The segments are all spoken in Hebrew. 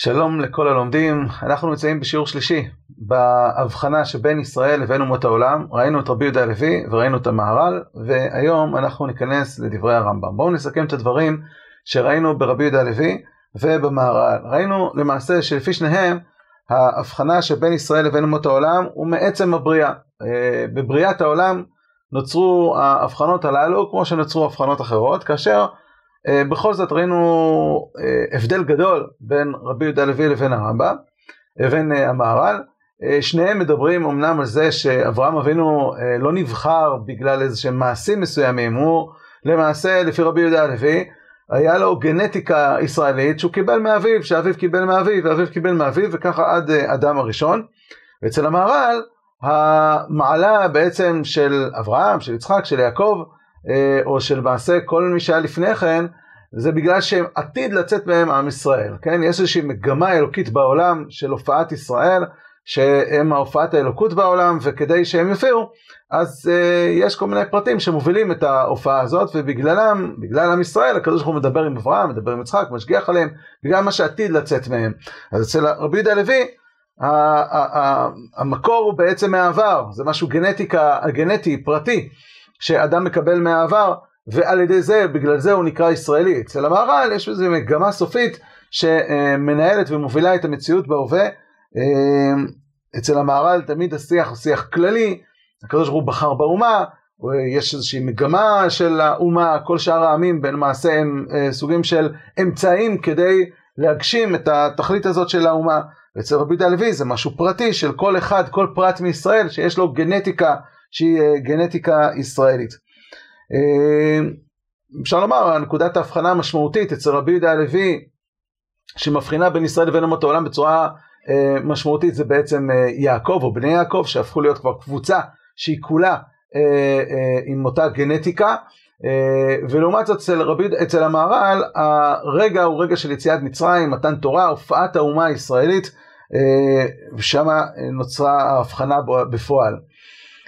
שלום לכל הלומדים, אנחנו נמצאים בשיעור שלישי בהבחנה שבין ישראל לבין אומות העולם. ראינו את רבי יהודה הלוי וראינו את המהר"ל, והיום אנחנו ניכנס לדברי הרמב"ם. בואו נסכם את הדברים שראינו ברבי יהודה הלוי ובמהר"ל. ראינו למעשה שלפי שניהם ההבחנה שבין ישראל לבין אומות העולם הוא מעצם הבריאה. אה, בבריאת העולם נוצרו ההבחנות הללו כמו שנוצרו הבחנות אחרות, כאשר בכל זאת ראינו אה, הבדל גדול בין רבי יהודה הלוי לבין הרמב"ם, לבין אה, המהר"ל. שניהם מדברים אמנם על זה שאברהם אבינו לא נבחר בגלל איזה שהם מעשים מסוימים, הוא למעשה לפי רבי יהודה הלוי היה לו גנטיקה ישראלית שהוא קיבל מאביו, שאביו קיבל מאביו ואביו קיבל מאביו וככה עד אדם הראשון. ואצל המהר"ל המעלה בעצם של אברהם, של יצחק, של יעקב, אה, או של מעשה כל מי שהיה לפני כן, זה בגלל שהם עתיד לצאת מהם עם ישראל, כן? יש איזושהי מגמה אלוקית בעולם של הופעת ישראל, שהם ההופעת האלוקות בעולם, וכדי שהם יופיעו, אז uh, יש כל מיני פרטים שמובילים את ההופעה הזאת, ובגללם, בגלל עם ישראל, הקדוש ברוך הוא מדבר עם אברהם, מדבר עם יצחק, משגיח עליהם, בגלל מה שעתיד לצאת מהם. אז אצל רבי יהודה הלוי, המקור הוא בעצם מהעבר, זה משהו גנטיקה, גנטי, פרטי. שאדם מקבל מהעבר, ועל ידי זה, בגלל זה הוא נקרא ישראלי. אצל המהר"ל יש איזו מגמה סופית שמנהלת ומובילה את המציאות בהווה. אצל המהר"ל תמיד השיח הוא שיח כללי, הקדוש ברוך הוא בחר באומה, יש איזושהי מגמה של האומה, כל שאר העמים בין מעשה הם אה, סוגים של אמצעים כדי להגשים את התכלית הזאת של האומה. ואצל רבי דה לוי זה משהו פרטי של כל אחד, כל פרט מישראל שיש לו גנטיקה שהיא אה, גנטיקה ישראלית. אה, אפשר לומר, נקודת ההבחנה המשמעותית אצל רבי יהודה הלוי, שמבחינה בין ישראל לבין אומות העולם בצורה אה, משמעותית, זה בעצם יעקב או בני יעקב, שהפכו להיות כבר קבוצה שהיא כולה עם אותה גנטיקה. ולעומת זאת אצל, אצל המהר"ל הרגע הוא רגע של יציאת מצרים, מתן תורה, הופעת האומה הישראלית, ושם נוצרה ההבחנה בפועל.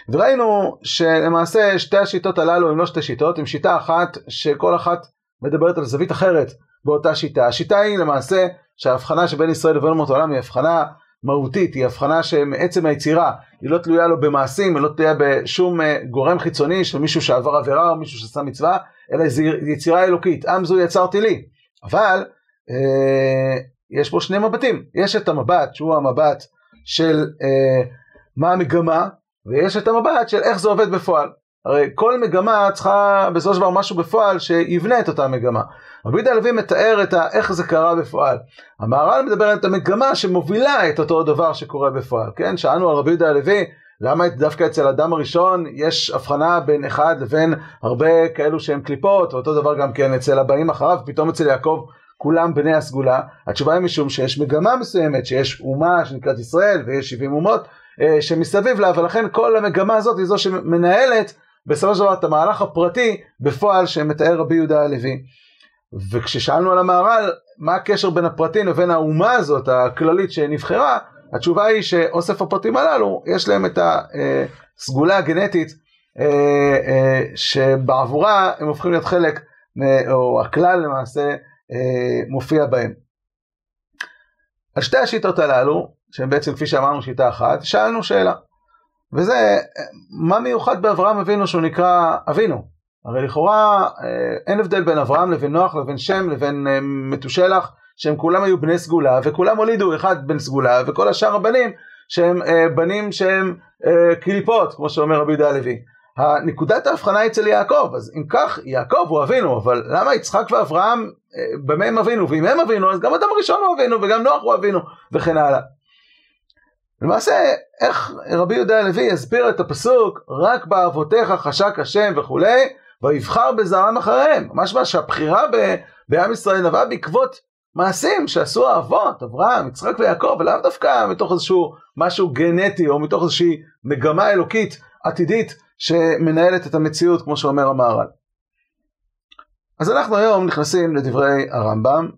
וראינו שלמעשה שתי השיטות הללו הן לא שתי שיטות, הן שיטה אחת שכל אחת מדברת על זווית אחרת באותה שיטה. השיטה היא למעשה שההבחנה שבין ישראל לבין אומות העולם היא הבחנה מהותית, היא הבחנה שמעצם היצירה היא לא תלויה לו במעשים, היא לא תלויה בשום אה, גורם חיצוני של מישהו שעבר עבירה או מישהו שעשה מצווה, אלא זו יצירה אלוקית, עם זו יצרתי לי. אבל אה, יש פה שני מבטים, יש את המבט שהוא המבט של אה, מה המגמה ויש את המבט של איך זה עובד בפועל. הרי כל מגמה צריכה בסופו של דבר משהו בפועל שיבנה את אותה מגמה. רבי יהודה הלוי מתאר את ה, איך זה קרה בפועל. המהר"ל מדבר על את המגמה שמובילה את אותו דבר שקורה בפועל. כן, שאלנו על רבי יהודה הלוי, למה דווקא אצל אדם הראשון יש הבחנה בין אחד לבין הרבה כאלו שהם קליפות, ואותו דבר גם כן אצל הבאים אחריו, פתאום אצל יעקב כולם בני הסגולה. התשובה היא משום שיש מגמה מסוימת, שיש אומה שנקראת ישראל ויש 70 אומות, שמסביב לה, ולכן כל המגמה הזאת היא זו שמנהלת בסופו של דבר את המהלך הפרטי בפועל שמתאר רבי יהודה הלוי. וכששאלנו על המהר"ל, מה הקשר בין הפרטים לבין האומה הזאת הכללית שנבחרה, התשובה היא שאוסף הפרטים הללו, יש להם את הסגולה הגנטית אה, אה, שבעבורה הם הופכים להיות חלק, או הכלל למעשה מופיע בהם. על שתי השיטות הללו שהם בעצם כפי שאמרנו שיטה אחת, שאלנו שאלה. וזה, מה מיוחד באברהם אבינו שהוא נקרא אבינו? הרי לכאורה אה, אין הבדל בין אברהם לבין נוח לבין שם לבין אה, מתושלח, שהם כולם היו בני סגולה, וכולם הולידו אחד בן סגולה, וכל השאר הבנים שהם אה, בנים שהם קליפות, כמו שאומר רבי יהודה הלוי. הנקודת ההבחנה אצל יעקב, אז אם כך, יעקב הוא אבינו, אבל למה יצחק ואברהם, במה הם אבינו? ואם הם אבינו, אז גם אדם הראשון הוא אבינו, וגם נוח הוא אבינו, וכן הלאה. למעשה, איך רבי יהודה הלוי יסביר את הפסוק, רק באבותיך חשק השם וכולי, ויבחר בזרם אחריהם. משמע שהבחירה ב, בעם ישראל נבעה בעקבות מעשים שעשו האבות, אברהם, יצחק ויעקב, ולאו דווקא מתוך איזשהו משהו גנטי, או מתוך איזושהי מגמה אלוקית עתידית שמנהלת את המציאות, כמו שאומר המהר"ל. אז אנחנו היום נכנסים לדברי הרמב"ם,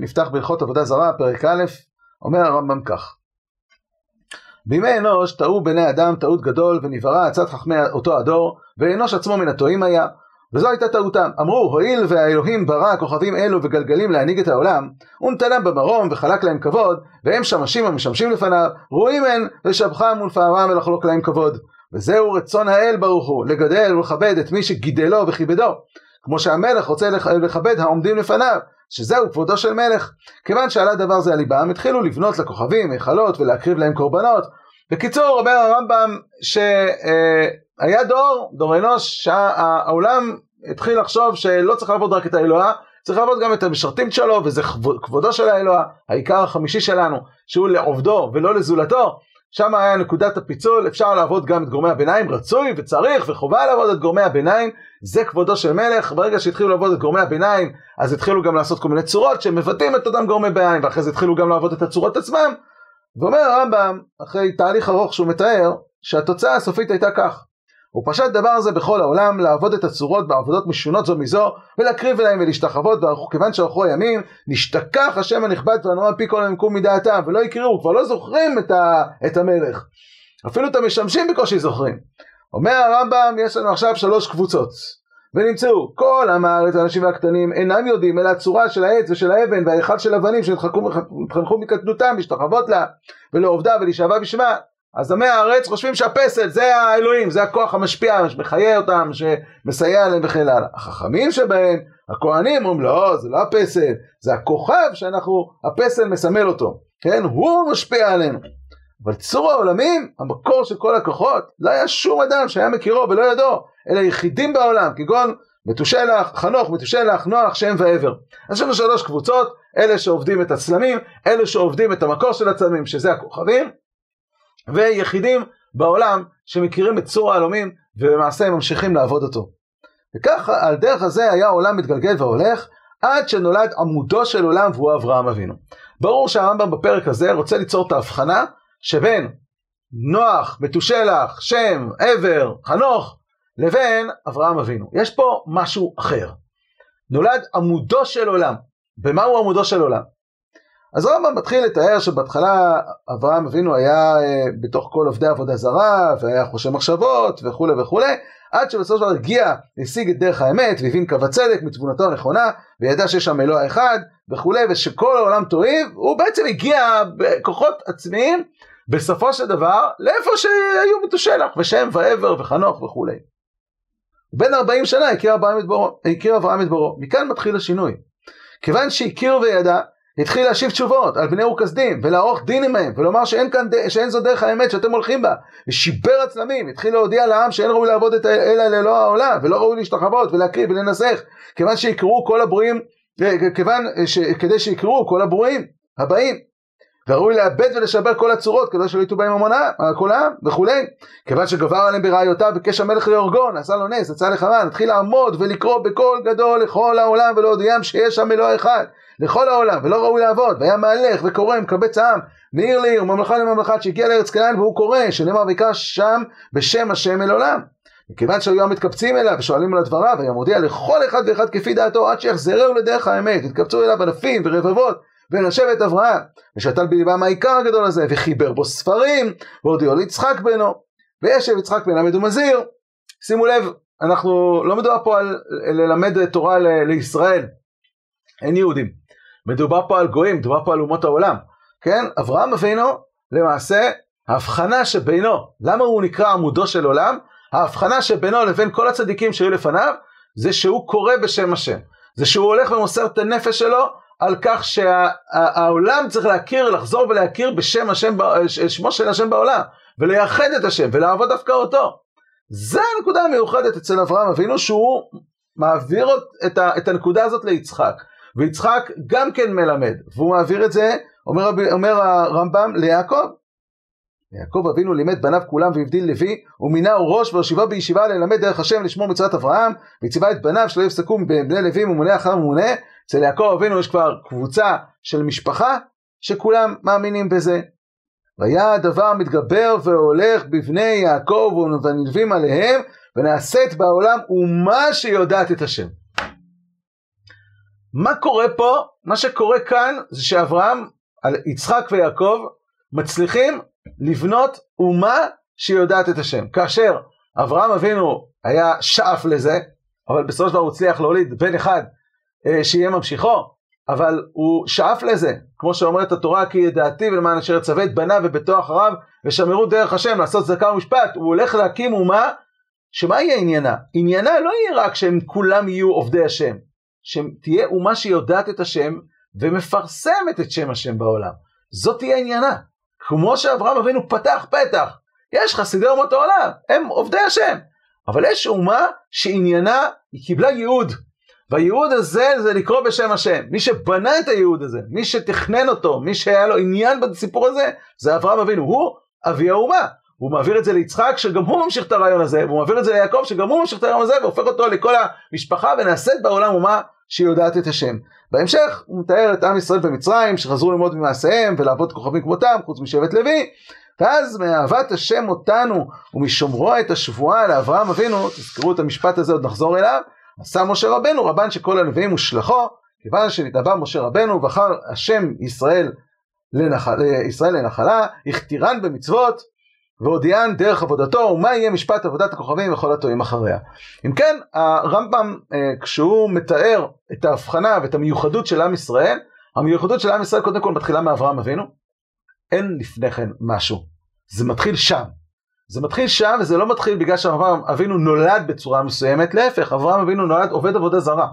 נפתח בהלכות עבודה זרה, פרק א', אומר הרמב"ם כך: בימי אנוש טעו בני אדם טעות גדול ונברא עצת חכמי אותו הדור, ואנוש עצמו מן הטועים היה, וזו הייתה טעותם. אמרו, הואיל והאלוהים ברא כוכבים אלו וגלגלים להנהיג את העולם, הוא נתנם במרום וחלק להם כבוד, והם שמשים המשמשים לפניו, ראויים הן לשבחם ולפארם ולחלוק להם כבוד. וזהו רצון האל ברוך הוא, לגדל ולכבד את מי שגידלו וכיבדו. כמו שהמלך רוצה לכבד העומדים לפניו, שזהו כבודו של מלך. כיוון שעלה דבר זה על ליבם, התחילו לבנות לכוכבים, היכלות ולהקריב להם קורבנות. בקיצור, אומר הרמב"ם שהיה דור, דור אנוש, שהעולם התחיל לחשוב שלא צריך לעבוד רק את האלוהה, צריך לעבוד גם את המשרתים שלו, וזה כבודו של האלוה, העיקר החמישי שלנו, שהוא לעובדו ולא לזולתו. שם היה נקודת הפיצול, אפשר לעבוד גם את גורמי הביניים, רצוי וצריך וחובה לעבוד את גורמי הביניים, זה כבודו של מלך, ברגע שהתחילו לעבוד את גורמי הביניים, אז התחילו גם לעשות כל מיני צורות שמבטאים את אותם גורמי ביניים, ואחרי זה התחילו גם לעבוד את הצורות עצמם, ואומר הרמב"ם, אחרי תהליך ארוך שהוא מתאר, שהתוצאה הסופית הייתה כך. הוא פשט דבר הזה בכל העולם, לעבוד את הצורות בעבודות משונות זו מזו, ולהקריב אליהם ולהשתחוות, וכיוון שערכו הימים, נשתכח השם הנכבד והנורא פי כל המקום מדעתם, ולא יקראו, כבר לא זוכרים את, ה, את המלך. אפילו את המשמשים בקושי זוכרים. אומר הרמב"ם, יש לנו עכשיו שלוש קבוצות. ונמצאו כל עם הארץ, האנשים והקטנים, אינם יודעים אלא הצורה של העץ ושל האבן וההיכל של אבנים שנתחנכו מקטנותם, להשתחוות לה, ולעובדה ולהישבע בשמה, אז עמי הארץ חושבים שהפסל זה האלוהים, זה הכוח המשפיע, שמחיה אותם, שמסייע להם וכן הלאה. החכמים שבהם, הכהנים אומרים לא, זה לא הפסל, זה הכוכב שאנחנו, הפסל מסמל אותו, כן? הוא משפיע עלינו. אבל צור העולמים, המקור של כל הכוחות, לא היה שום אדם שהיה מכירו ולא ידעו, אלא יחידים בעולם, כגון מתושלח, חנוך, מתושלח, נוח, שם ועבר. אז יש לנו שלוש קבוצות, אלה שעובדים את הצלמים, אלה שעובדים את המקור של הצלמים, שזה הכוכבים, ויחידים בעולם שמכירים את צור העלומים ולמעשה הם ממשיכים לעבוד אותו. וככה על דרך הזה היה העולם מתגלגל והולך עד שנולד עמודו של עולם והוא אברהם אבינו. ברור שהרמב"ם בפרק הזה רוצה ליצור את ההבחנה שבין נוח, מתושלח, שם, עבר, חנוך, לבין אברהם אבינו. יש פה משהו אחר. נולד עמודו של עולם. ומהו עמודו של עולם? אז הרמב"ם מתחיל לתאר שבהתחלה אברהם אבינו היה אה, בתוך כל עובדי עבודה זרה והיה חושב מחשבות וכולי וכולי עד שבסופו של דבר הגיע, השיג את דרך האמת והבין קו הצדק מתבונתו הנכונה וידע שיש שם אלוה אחד וכולי ושכל העולם טועים הוא בעצם הגיע בכוחות עצמיים בסופו של דבר לאיפה שהיו מתושלח ושם ועבר וחנוך וכולי. בין 40 שנה הכיר אברהם את בורו מכאן מתחיל השינוי כיוון שהכיר וידע התחיל להשיב תשובות על בני אור כסדים ולערוך דין עמהם ולומר שאין, כאן, שאין זו דרך האמת שאתם הולכים בה. ושיבר הצלמים התחיל להודיע לעם שאין ראוי לעבוד את אלא לאלוה העולם ולא ראוי להשתחוות ולהקריב ולנסח כיוון שיקראו כל הברואים כיוון ש, כדי שיקראו כל הברואים הבאים. וראוי לאבד ולשבר כל הצורות כדי שלא יטעו בהם המונה, כל העם וכולי. כיוון שגבר עליהם ברעיותיו ביקש המלך להורגו נעשה לו נס יצא לחרן התחיל לעמוד ולקרוא בקול גדול לכל העולם ולהודיעם שיש שם אלוה אחד לכל העולם, ולא ראוי לעבוד, והיה מהלך וקורא, מקבץ העם, מעיר לעיר, וממלכה לממלכה, שהגיע לארץ כנען והוא קורא, שנאמר ויקרא שם בשם השם אל עולם. מכיוון שהיו המתקבצים אליו ושואלים על הדבריו, היה מודיע לכל אחד ואחד כפי דעתו, עד שיחזרהו לדרך האמת, התקבצו אליו אלפים ורבבות, ונשב אברהם, ושתל בליבם העיקר הגדול הזה, וחיבר בו ספרים, והודיעו ליצחק בנו, וישב יצחק מלמד ומזהיר. שימו לב, אנחנו לא מדובר פה על ללמד תורה לישראל, אין יהודים. מדובר פה על גויים, מדובר פה על אומות העולם, כן? אברהם אבינו, למעשה, ההבחנה שבינו, למה הוא נקרא עמודו של עולם? ההבחנה שבינו לבין כל הצדיקים שהיו לפניו, זה שהוא קורא בשם השם. זה שהוא הולך ומוסר את הנפש שלו על כך שהעולם שה, צריך להכיר, לחזור ולהכיר בשם השם, שמו של השם בעולם, ולייחד את השם, ולעבוד דווקא אותו. זה הנקודה המיוחדת אצל אברהם אבינו, שהוא מעביר את, ה, את הנקודה הזאת ליצחק. ויצחק גם כן מלמד, והוא מעביר את זה, אומר, אומר הרמב"ם, ליעקב. יעקב אבינו לימד בניו כולם והבדיל לוי, ומינהו ראש והושיבו בישיבה ללמד דרך השם לשמור מצוות אברהם, וציווה את בניו שלא יפסקו בבני לוי ממונה אחר ממונה. אצל יעקב אבינו יש כבר קבוצה של משפחה שכולם מאמינים בזה. והיה הדבר מתגבר והולך בבני יעקב והנלווים עליהם, ונעשית בעולם אומה שיודעת את השם. מה קורה פה? מה שקורה כאן זה שאברהם, יצחק ויעקב מצליחים לבנות אומה שיודעת את השם. כאשר אברהם אבינו היה שאף לזה, אבל בסופו של דבר הוא הצליח להוליד בן אחד אה, שיהיה ממשיכו, אבל הוא שאף לזה, כמו שאומרת התורה, כי ידעתי ולמען אשר יצווה את בניו וביתו אחריו, ושמרו דרך השם לעשות צדקה ומשפט, הוא הולך להקים אומה, שמה יהיה עניינה? עניינה לא יהיה רק שהם כולם יהיו עובדי השם, שתהיה אומה שיודעת את השם ומפרסמת את שם השם בעולם. זאת תהיה עניינה. כמו שאברהם אבינו פתח פתח. יש חסידי אומות העולם, הם עובדי השם. אבל יש אומה שעניינה, היא קיבלה ייעוד. והייעוד הזה זה לקרוא בשם השם. מי שבנה את הייעוד הזה, מי שתכנן אותו, מי שהיה לו עניין בסיפור הזה, זה אברהם אבינו. הוא אבי האומה. הוא מעביר את זה ליצחק שגם הוא ממשיך את הרעיון הזה, והוא מעביר את זה ליעקב שגם הוא ממשיך את הרעיון הזה, והופך אותו לכל המשפחה, ונעשית בעולם אומה שיודעת את השם. בהמשך הוא מתאר את עם ישראל במצרים שחזרו ללמוד ממעשיהם ולעבוד כוכבים כמותם חוץ משבט לוי ואז מאהבת השם אותנו ומשומרו את השבועה לאברהם אבינו תזכרו את המשפט הזה עוד נחזור אליו עשה משה רבנו רבן שכל הנביאים ושלחו כיוון שנתעבר משה רבנו ובחר השם ישראל לנחל, ישראל לנחלה הכתירן במצוות והודיען דרך עבודתו ומה יהיה משפט עבודת הכוכבים וכל הטועים אחריה. אם כן הרמב"ם אה, כשהוא מתאר את ההבחנה ואת המיוחדות של עם ישראל המיוחדות של עם ישראל קודם כל מתחילה מאברהם אבינו. אין לפני כן משהו. זה מתחיל שם. זה מתחיל שם וזה לא מתחיל בגלל שאברהם אבינו נולד בצורה מסוימת. להפך אברהם אבינו נולד עובד עבודה זרה.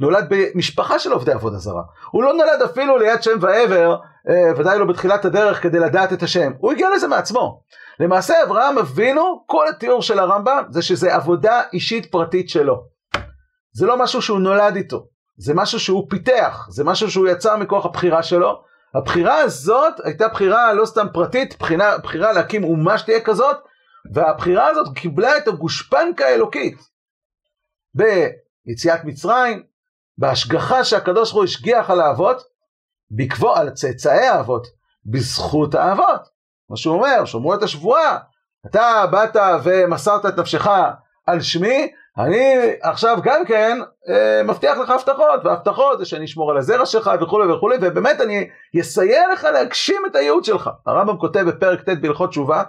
נולד במשפחה של עובדי עבודה זרה. הוא לא נולד אפילו ליד שם ועבר אה, ודאי לא בתחילת הדרך כדי לדעת את השם. הוא הגיע לזה מעצמו למעשה אברהם אבינו, כל התיאור של הרמב"ם זה שזה עבודה אישית פרטית שלו. זה לא משהו שהוא נולד איתו, זה משהו שהוא פיתח, זה משהו שהוא יצר מכוח הבחירה שלו. הבחירה הזאת הייתה בחירה לא סתם פרטית, בחירה, בחירה להקים אומה שתהיה כזאת, והבחירה הזאת קיבלה את הגושפנקה האלוקית ביציאת מצרים, בהשגחה שהקדוש ברוך הוא השגיח על האבות, בעקבות, על צאצאי האבות, בזכות האבות. מה שהוא אומר, שומרו את השבועה. אתה באת ומסרת את נפשך על שמי, אני עכשיו גם כן אה, מבטיח לך הבטחות, והבטחות זה שאני אשמור על הזרע שלך וכולי וכולי, ובאמת אני אסייע לך להגשים את הייעוד שלך. הרמב"ם כותב בפרק ט' בהלכות תשובה,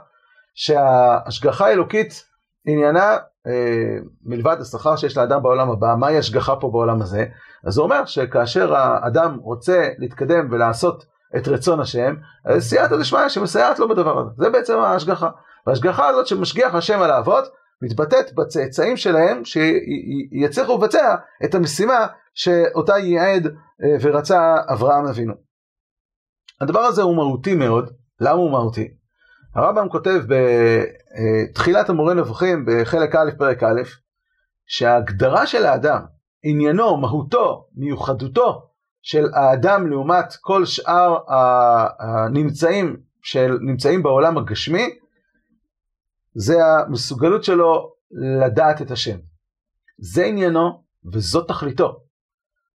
שההשגחה האלוקית עניינה אה, מלבד השכר שיש לאדם בעולם הבא, מהי השגחה פה בעולם הזה? אז הוא אומר שכאשר האדם רוצה להתקדם ולעשות את רצון השם, אז סייעתא דשמיא שמסייעת לו בדבר הזה. זה בעצם ההשגחה. וההשגחה הזאת שמשגיח השם על האבות, מתבטאת בצאצאים שלהם שיצליחו לבצע את המשימה שאותה ייעד אה, ורצה אברהם אבינו. הדבר הזה הוא מהותי מאוד. למה הוא מהותי? הרמב"ם כותב בתחילת המורה נבוכים בחלק א' פרק א', שההגדרה של האדם, עניינו, מהותו, מיוחדותו, של האדם לעומת כל שאר הנמצאים של, נמצאים בעולם הגשמי, זה המסוגלות שלו לדעת את השם. זה עניינו וזאת תכליתו.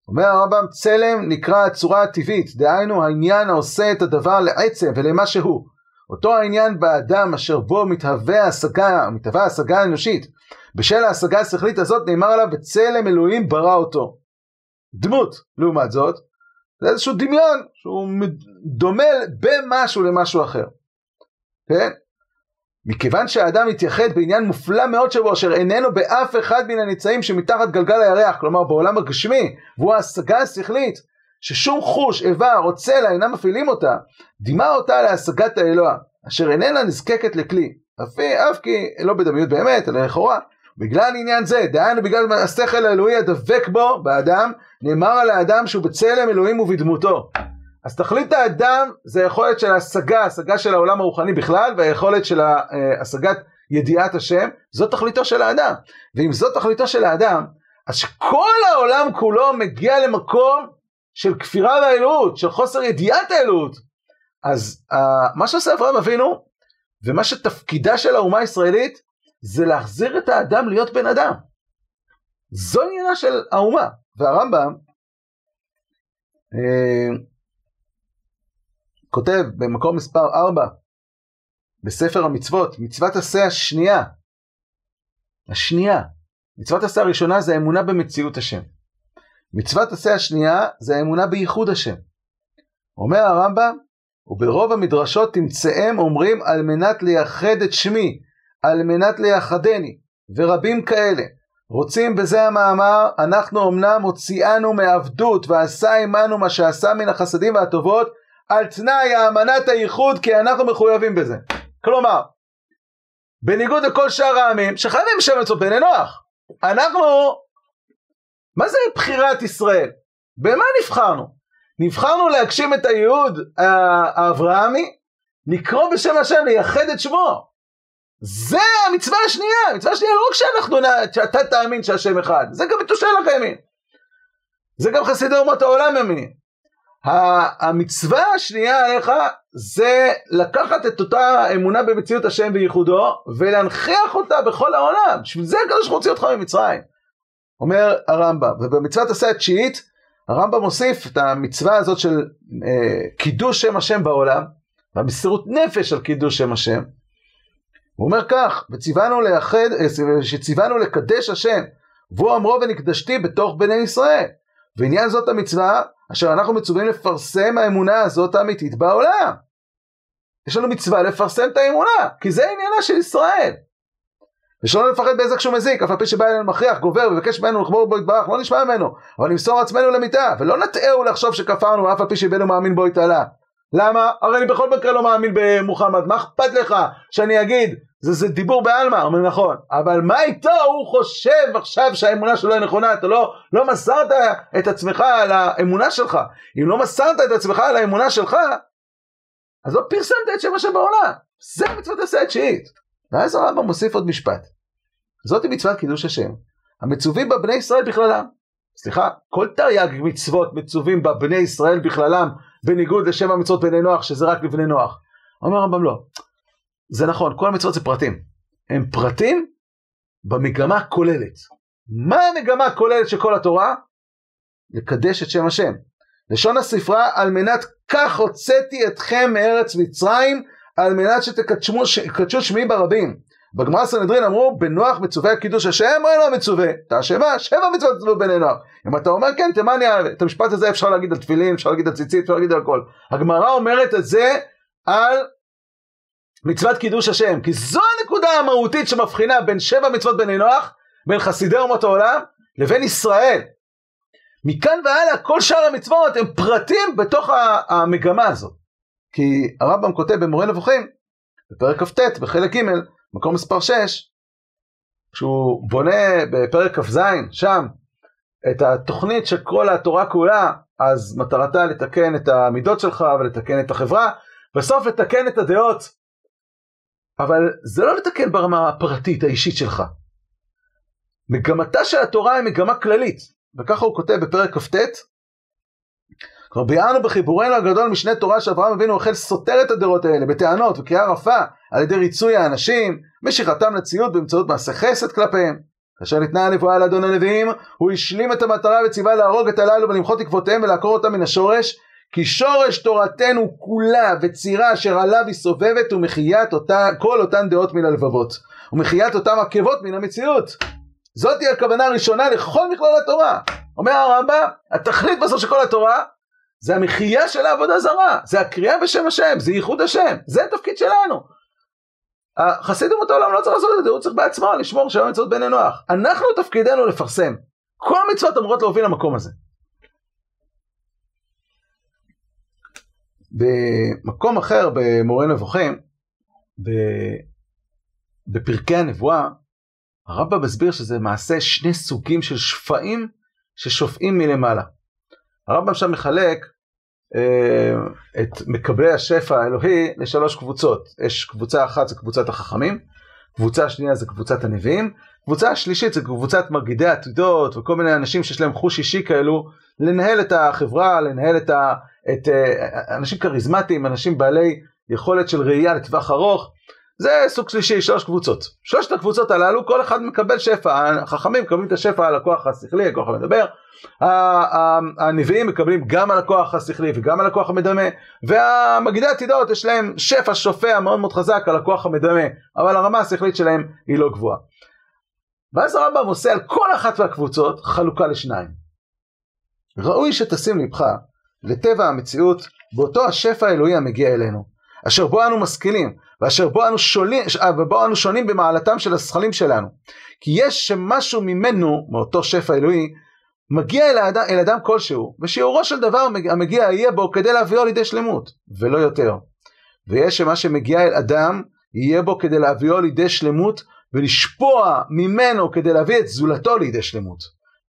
אומר הרמב"ם, צלם נקרא הצורה הטבעית, דהיינו העניין העושה את הדבר לעצם ולמה שהוא. אותו העניין באדם אשר בו מתהווה השגה, מתהווה השגה האנושית. בשל ההשגה השכלית הזאת נאמר עליו בצלם אלוהים ברא אותו. דמות, לעומת זאת, זה איזשהו דמיון שהוא דומה במשהו למשהו אחר. כן? מכיוון שהאדם מתייחד בעניין מופלא מאוד שבו אשר איננו באף אחד מן הניצאים שמתחת גלגל הירח, כלומר בעולם הגשמי, והוא ההשגה השכלית, ששום חוש, איבר או צלע אינם מפעילים אותה, דימה אותה להשגת האלוה, אשר איננה נזקקת לכלי, אף, אף כי לא בדמיות באמת, אלא לכאורה, בגלל עניין זה, דהיינו בגלל השכל האלוהי הדבק בו, באדם, נאמר על האדם שהוא בצלם אלוהים ובדמותו. אז תכלית האדם זה היכולת של ההשגה, השגה של העולם הרוחני בכלל, והיכולת של אה, השגת ידיעת השם, זאת תכליתו של האדם. ואם זאת תכליתו של האדם, אז שכל העולם כולו מגיע למקום של כפירה באלוהות, של חוסר ידיעת האלוהות. אז uh, מה שעושה אברהם אבינו, ומה שתפקידה של האומה הישראלית, זה להחזיר את האדם להיות בן אדם. זו עניינה של האומה. והרמב"ם אה, כותב במקום מספר 4 בספר המצוות, מצוות עשה השנייה, השנייה, מצוות עשה הראשונה זה האמונה במציאות השם. מצוות עשה השנייה זה האמונה בייחוד השם. אומר הרמב"ם, וברוב המדרשות תמצאם אומרים על מנת לייחד את שמי, על מנת לייחדני, ורבים כאלה. רוצים בזה המאמר, אנחנו אמנם הוציאנו מעבדות ועשה עמנו מה שעשה מן החסדים והטובות, על תנאי האמנת הייחוד כי אנחנו מחויבים בזה. כלומר, בניגוד לכל שאר העמים שחייבים שם אצל בני נוח, אנחנו, מה זה בחירת ישראל? במה נבחרנו? נבחרנו להגשים את הייעוד האברהמי, לקרוא בשם השם, לייחד את שמו. זה המצווה השנייה, המצווה השנייה לא רק שאנחנו, שאתה תאמין שהשם אחד, זה גם מתושל לך ימין. זה גם חסידי אומות העולם ימינים. המצווה השנייה עליך זה לקחת את אותה אמונה במציאות השם וייחודו ולהנכיח אותה בכל העולם. בשביל זה הקדוש ברוך הוא אותך ממצרים. אומר הרמב"ם, ובמצוות עשה התשיעית הרמב"ם מוסיף את המצווה הזאת של אה, קידוש שם השם בעולם והמסירות נפש על קידוש שם השם. הוא אומר כך, וציוונו לאחד, אה, שציוונו לקדש השם, והוא אמרו ונקדשתי בתוך בני ישראל. ועניין זאת המצווה, אשר אנחנו מצווים לפרסם האמונה הזאת האמיתית בעולם. יש לנו מצווה לפרסם את האמונה, כי זה עניינה של ישראל. ושלא נפחד באיזה כשהוא מזיק, אף על פי שבא אלינו מכריח, גובר, ומבקש ממנו לחבור בו יתברך, לא נשמע ממנו, אבל נמסור עצמנו למיתה, ולא נטעהו לחשוב שכפרנו, אף על פי שבנו מאמין בו יתעלה. למה? הרי אני בכל מקרה לא מאמין במוחמד, מה אכפת לך שאני אגיד, זה, זה דיבור בעלמא, אומר נכון, אבל מה איתו, הוא חושב עכשיו שהאמונה שלו היא נכונה, אתה לא, לא מסרת את עצמך על האמונה שלך, אם לא מסרת את עצמך על האמונה שלך, אז לא פרסמת את שם השם בעולם, זה מצוות עשה התשיעית. ואז הרמב"ם מוסיף עוד משפט, זאת מצוות קידוש השם, המצווים בה ישראל בכללם. סליחה, כל תרי"ג מצוות מצווים בה בני ישראל בכללם, בניגוד לשבע מצוות בני נוח, שזה רק לבני נוח. אומר הרמב"ם לא, זה נכון, כל המצוות זה פרטים. הם פרטים במגמה הכוללת. מה המגמה הכוללת של כל התורה? לקדש את שם השם. לשון הספרה, על מנת כך הוצאתי אתכם מארץ מצרים, על מנת שתקדשו שמי ברבים. בגמרא סנהדרין אמרו, בנוח מצווה קידוש השם או אינו מצווה? אתה שבע, שבע מצוות מצווה בני נוח. אם אתה אומר כן, תימניה, את המשפט הזה אפשר להגיד על תפילין, אפשר להגיד על ציצית, אפשר להגיד על הכל. הגמרא אומרת את זה על מצוות קידוש השם, כי זו הנקודה המהותית שמבחינה בין שבע מצוות בני נוח, בין חסידי אומות העולם, לבין ישראל. מכאן והלאה כל שאר המצוות הם פרטים בתוך המגמה הזאת. כי הרמב"ם כותב במורה נבוכים, בפרק כ"ט, בחלק ג', מקום מספר 6, כשהוא בונה בפרק כ"ז, שם, את התוכנית של כל התורה כולה, אז מטרתה לתקן את המידות שלך ולתקן את החברה, בסוף לתקן את הדעות. אבל זה לא לתקן ברמה הפרטית האישית שלך. מגמתה של התורה היא מגמה כללית, וככה הוא כותב בפרק כ"ט, כבר ביארנו בחיבורנו הגדול משנה תורה שאברהם אבינו החל סותר את הדעות האלה בטענות וקריאה רפה על ידי ריצוי האנשים, משיכתם לציוד באמצעות מעשה חסד כלפיהם. כאשר ניתנה הנבואה לאדון הנביאים, הוא השלים את המטרה וציווה להרוג את הללו ולמחות עקבותיהם ולעקור אותם מן השורש, כי שורש תורתנו כולה וצירה אשר עליו היא סובבת ומחיית אותה, כל אותן דעות מן הלבבות, ומחיית אותן עקבות מן המציאות. זאתי הכוונה הראשונה לכל מכלול התורה. אומר הרמב"ם, התכלית בסוף של כל התורה זה המחייה של העבודה זרה, זה הקריאה בשם השם, זה ייחוד השם, זה התפקיד שלנו. החסיד אומות העולם לא צריך לעשות את זה, הוא צריך בעצמו לשמור שבע מצוות בני נוח. אנחנו תפקידנו לפרסם. כל המצוות אמורות להוביל למקום הזה. במקום אחר במורה נבוכים, בפרקי הנבואה, הרמב"ם מסביר שזה מעשה שני סוגים של שפעים ששופעים מלמעלה. הרמב"ם שם מחלק את מקבלי השפע האלוהי לשלוש קבוצות. יש קבוצה אחת זה קבוצת החכמים, קבוצה שנייה זה קבוצת הנביאים, קבוצה השלישית זה קבוצת מרגידי עתידות וכל מיני אנשים שיש להם חוש אישי כאלו לנהל את החברה, לנהל את, ה, את אה, אנשים כריזמטיים, אנשים בעלי יכולת של ראייה לטווח ארוך. זה סוג שלישי, שלוש קבוצות. שלושת הקבוצות הללו, כל אחד מקבל שפע. החכמים מקבלים את השפע על הכוח השכלי, הכוח המדבר. הנביאים מקבלים גם על הכוח השכלי וגם על הכוח המדמה. והמגידי עתידות יש להם שפע שופע מאוד מאוד חזק על הכוח המדמה, אבל הרמה השכלית שלהם היא לא גבוהה. ואז הרמב"ם עושה על כל אחת מהקבוצות חלוקה לשניים. ראוי שתשים לבך לטבע המציאות באותו השפע האלוהי המגיע אלינו, אשר בו אנו משכילים, ואשר בו אנו, שולים, ובו אנו שונים במעלתם של הזכלים שלנו. כי יש שמשהו ממנו, מאותו שפע אלוהי, מגיע אל האדם, אל אדם כלשהו, ושיעורו של דבר המגיע יהיה בו כדי להביאו לידי שלמות, ולא יותר. ויש שמה שמגיע אל אדם, יהיה בו כדי להביאו לידי שלמות, ולשפוע ממנו כדי להביא את זולתו לידי שלמות.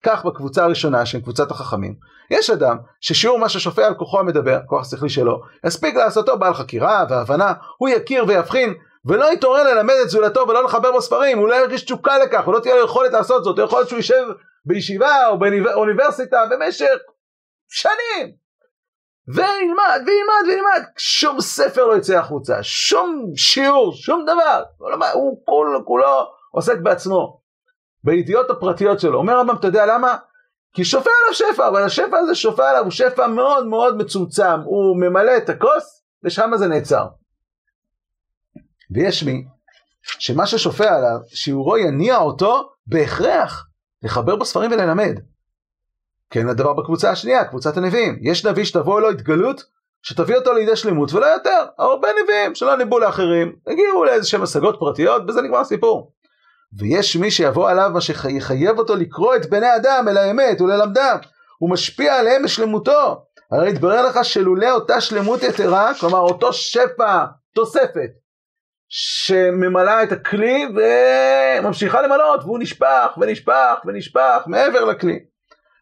כך בקבוצה הראשונה, שהם קבוצת החכמים, יש אדם ששיעור מה ששופע על כוחו המדבר, כוח שכלי שלו, יספיק לעשותו בעל חקירה והבנה, הוא יכיר ויבחין, ולא יתעורר ללמד את זולתו ולא לחבר בו ספרים, הוא לא ירגיש תשוקה לכך, ולא תהיה לו יכולת לעשות זאת, יכול להיות שהוא יישב בישיבה או באוניברסיטה במשך שנים, וילמד וילמד וילמד, שום ספר לא יצא החוצה, שום שיעור, שום דבר, הוא כולו כולו עוסק בעצמו, בידיעות הפרטיות שלו. אומר רמב"ם, אתה יודע למה? כי שופע עליו שפע, אבל השפע הזה שופע עליו הוא שפע מאוד מאוד מצומצם, הוא ממלא את הכוס ושם זה נעצר. ויש מי שמה ששופע עליו, שיעורו יניע אותו בהכרח לחבר בספרים וללמד. כן הדבר בקבוצה השנייה, קבוצת הנביאים. יש נביא שתבוא לו התגלות שתביא אותו לידי שלמות ולא יותר. הרבה נביאים שלא ניבאו לאחרים, הגיעו לאיזה שהם השגות פרטיות, בזה נגמר הסיפור. ויש מי שיבוא עליו מה שיחייב אותו לקרוא את בני אדם אל האמת וללמדם. הוא משפיע עליהם בשלמותו. הרי יתברר לך שלולא אותה שלמות יתרה, כלומר אותו שפע תוספת, שממלאה את הכלי וממשיכה למלות, והוא נשפך ונשפך ונשפך מעבר לכלי.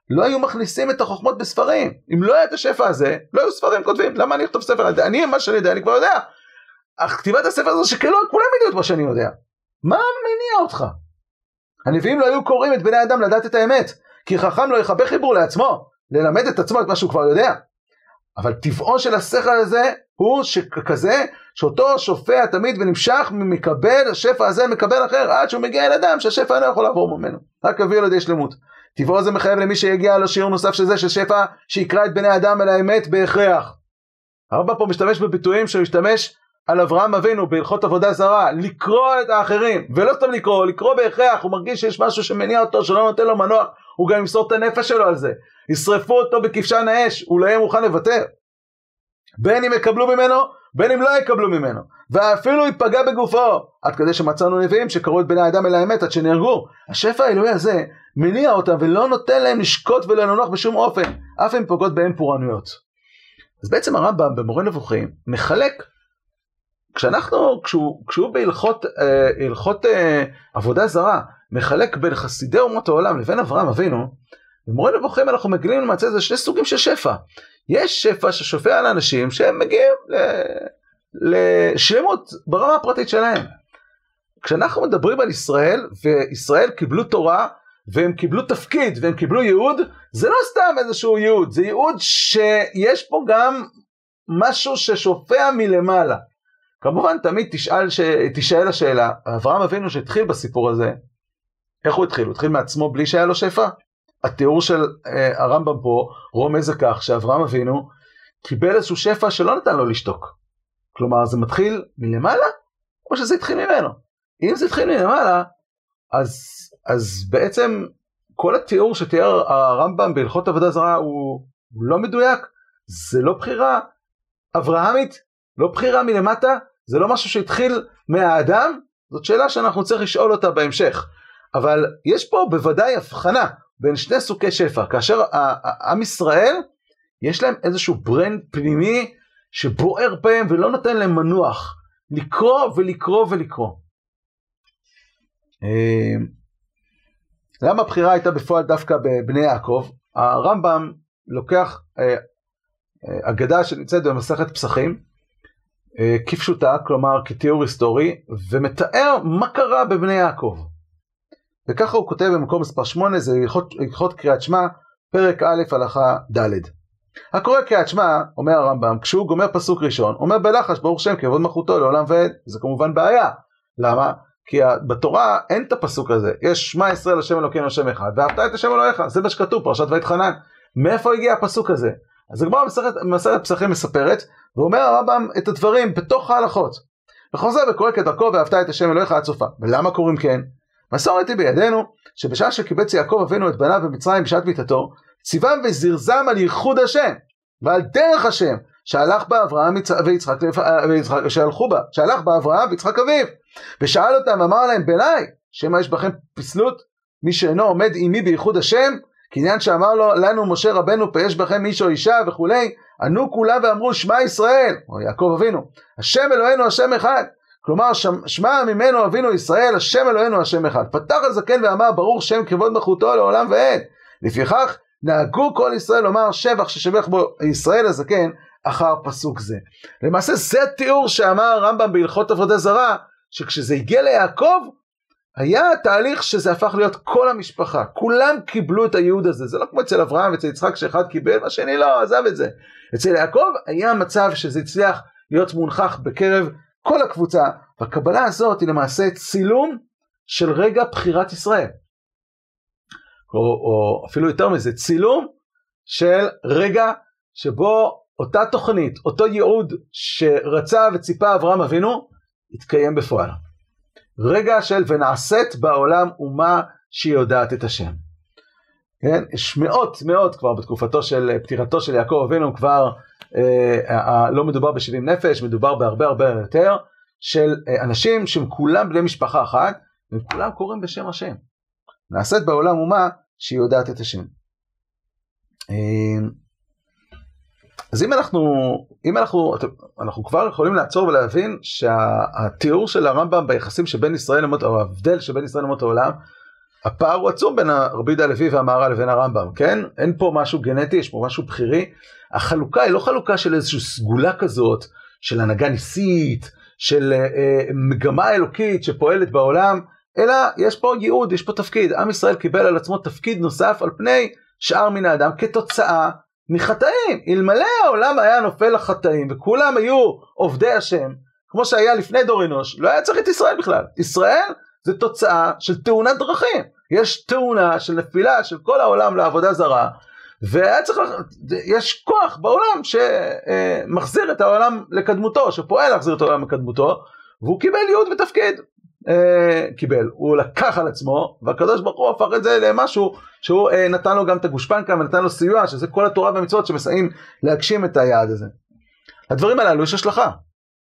לא היו מכניסים את החוכמות בספרים. אם לא היה את השפע הזה, לא היו ספרים כותבים. למה אני אכתוב ספר? אני, מה שאני יודע, אני כבר יודע. אך כתיבת הספר הזה שכאילו כולם ידעו את מה שאני יודע. מה מניע אותך? הנביאים לא היו קוראים את בני אדם לדעת את האמת. כי חכם לא יכבה חיבור לעצמו, ללמד את עצמו את מה שהוא כבר יודע. אבל טבעו של השכל הזה הוא כזה שאותו שופע תמיד ונמשך מקבל, השפע הזה מקבל אחר עד שהוא מגיע אל אדם שהשפע אינו יכול לעבור ממנו, רק יביא על ידי שלמות. טבעו זה מחייב למי שיגיע לו שיעור נוסף של זה של שפע שיקרא את בני אדם אל האמת בהכרח. הרב פה משתמש בביטויים שהוא השתמש על אברהם אבינו בהלכות עבודה זרה, לקרוא את האחרים, ולא סתם לקרוא, לקרוא בהכרח, הוא מרגיש שיש משהו שמניע אותו, שלא נותן לו מנוח, הוא גם ימסור את הנפש שלו על זה. ישרפו אותו בכבשן האש, הוא לא יהיה מוכן לוותר. בין אם יקבלו ממנו, בין אם לא יקבלו ממנו. ואפילו ייפגע בגופו. עד כדי שמצאנו נביאים שקראו את בני האדם אל האמת עד שנהרגו. השפע האלוהי הזה מניע אותם ולא נותן להם לשקוט ולנוח בשום אופן, אף אם פוגעות בהם פורענויות. אז בעצם הרמב"ם במורה נבוכים מחלק, כשאנחנו, כשהוא, כשהוא בהלכות אה, הלכות, אה, עבודה זרה, מחלק בין חסידי אומות העולם לבין אברהם אבינו, במורה נבוכים אנחנו מגלים למעשה זה שני סוגים של שפע. יש שפע ששופע על אנשים שהם מגיעים לשלמות ברמה הפרטית שלהם. כשאנחנו מדברים על ישראל, וישראל קיבלו תורה, והם קיבלו תפקיד, והם קיבלו ייעוד, זה לא סתם איזשהו ייעוד, זה ייעוד שיש פה גם משהו ששופע מלמעלה. כמובן תמיד תשאל, ש... תשאל השאלה, אברהם אבינו שהתחיל בסיפור הזה, איך הוא התחיל? הוא התחיל מעצמו בלי שהיה לו שפע? התיאור של אה, הרמב"ם פה רומז לכך שאברהם אבינו קיבל איזשהו שפע שלא נתן לו לשתוק. כלומר זה מתחיל מלמעלה או שזה התחיל ממנו. אם זה התחיל מלמעלה אז, אז בעצם כל התיאור שתיאר הרמב"ם בהלכות עבודה זרה הוא, הוא לא מדויק, זה לא בחירה אברהמית, לא בחירה מלמטה, זה לא משהו שהתחיל מהאדם, זאת שאלה שאנחנו צריך לשאול אותה בהמשך. אבל יש פה בוודאי הבחנה בין שני סוגי שפע, כאשר עם ישראל יש להם איזשהו ברנד פנימי שבוער בהם ולא נותן להם מנוח, לקרוא ולקרוא ולקרוא. אה, למה הבחירה הייתה בפועל דווקא בבני יעקב? הרמב"ם לוקח אה, אה, אגדה שנמצאת במסכת פסחים, כפשוטה, כלומר כתיאור היסטורי, ומתאר מה קרה בבני יעקב. וככה הוא כותב במקום מספר 8, זה הלכות קריאת שמע, פרק א' הלכה ד'. הקורא קריאת שמע, אומר הרמב"ם, כשהוא גומר פסוק ראשון, אומר בלחש ברוך שם כבוד מלכותו לעולם ועד. זה כמובן בעיה. למה? כי בתורה אין את הפסוק הזה. יש שמע ישראל השם אלוקינו השם אחד, ואהבת את השם אלוהיך. זה מה שכתוב, פרשת ויתחנן. מאיפה הגיע הפסוק הזה? אז הגמרא במסכת פסחים מספרת, ואומר הרמב"ם את הדברים בתוך ההלכות. וחוזר וקורא כדרכו ואהבת את השם אלוהיך עד סופה. ולמה קוראים כן? מסורת היא בידינו, שבשעה שקיבץ יעקב אבינו את בניו במצרים בשעת מיתתו, ציוום וזרזם על ייחוד השם, ועל דרך השם, שהלך בה אברהם ויצחק, ויצחק שהלכו בה, שהלך בה אברהם ויצחק אביו, ושאל אותם, אמר להם, בניי, שמא יש בכם פסלות, מי שאינו עומד עימי בייחוד השם, כעניין שאמר לו, לנו משה רבנו, יש בכם איש או אישה וכולי, ענו כולם ואמרו, שמע ישראל, או יעקב אבינו, השם אלוהינו השם אחד, כלומר, שמע ממנו אבינו ישראל, השם אלוהינו השם אחד. פתח הזקן ואמר, ברוך שם כבוד מלכותו לעולם ועד. לפיכך, נהגו כל ישראל לומר שבח ששבח בו ישראל הזקן אחר פסוק זה. למעשה זה התיאור שאמר הרמב"ם בהלכות עבודה זרה, שכשזה הגיע ליעקב, היה תהליך שזה הפך להיות כל המשפחה, כולם קיבלו את הייעוד הזה, זה לא כמו אצל אברהם ואצל יצחק שאחד קיבל והשני לא, עזב את זה. אצל יעקב היה מצב שזה הצליח להיות מונחח בקרב כל הקבוצה, והקבלה הזאת היא למעשה צילום של רגע בחירת ישראל. או, או אפילו יותר מזה, צילום של רגע שבו אותה תוכנית, אותו ייעוד שרצה וציפה אברהם אבינו, התקיים בפועל. רגע של ונעשית בעולם אומה שהיא יודעת את השם. כן, יש מאות מאות כבר בתקופתו של פטירתו של יעקב אבינו כבר אה, לא מדובר ב-70 נפש, מדובר בהרבה הרבה יותר של אה, אנשים שהם כולם בני משפחה אחת, והם כולם קוראים בשם השם. נעשית בעולם אומה שהיא יודעת את השם. אה, אז אם אנחנו, אם אנחנו, אנחנו כבר יכולים לעצור ולהבין שהתיאור של הרמב"ם ביחסים שבין ישראל למות, או ההבדל שבין ישראל למות העולם, הפער הוא עצום בין רבי יהודה הלוי והמהר"ל לבין הרמב"ם, כן? אין פה משהו גנטי, יש פה משהו בכירי. החלוקה היא לא חלוקה של איזושהי סגולה כזאת, של הנהגה ניסית, של אה, אה, מגמה אלוקית שפועלת בעולם, אלא יש פה ייעוד, יש פה תפקיד. עם ישראל קיבל על עצמו תפקיד נוסף על פני שאר מן האדם כתוצאה מחטאים. אלמלא העולם היה נופל לחטאים וכולם היו עובדי השם, כמו שהיה לפני דור אנוש, לא היה צריך את ישראל בכלל. ישראל זה תוצאה של תאונת דרכים. יש תאונה של נפילה של כל העולם לעבודה זרה, והיה צריך, יש כוח בעולם שמחזיר את העולם לקדמותו, שפועל להחזיר את העולם לקדמותו, והוא קיבל ייעוד ותפקיד. אה, קיבל, הוא לקח על עצמו, והקדוש ברוך הוא הפך את זה למשהו שהוא אה, נתן לו גם את הגושפנקה ונתן לו סיוע, שזה כל התורה והמצוות שמסייעים להגשים את היעד הזה. לדברים הללו יש השלכה.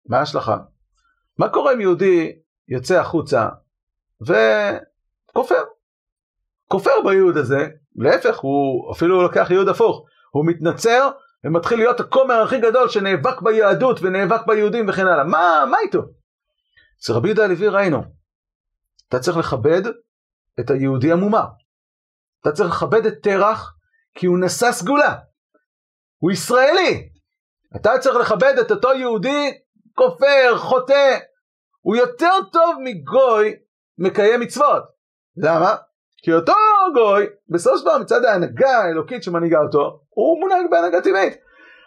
מה ההשלכה? מה קורה אם יהודי יוצא החוצה וכופר? כופר בייעוד הזה, להפך, הוא אפילו לוקח ייעוד הפוך, הוא מתנצר ומתחיל להיות הכומר הכי גדול שנאבק ביהדות ונאבק ביהודים וכן הלאה. מה, מה איתו? אצל רבי יהודה הלוי ראינו, אתה צריך לכבד את היהודי המומר. אתה צריך לכבד את תרח כי הוא נשא סגולה. הוא ישראלי. אתה צריך לכבד את אותו יהודי כופר, חוטא. הוא יותר טוב מגוי מקיים מצוות. למה? כי אותו גוי, בסופו של דבר מצד ההנהגה האלוקית שמנהיגה אותו, הוא מונהג בהנהגה טבעית.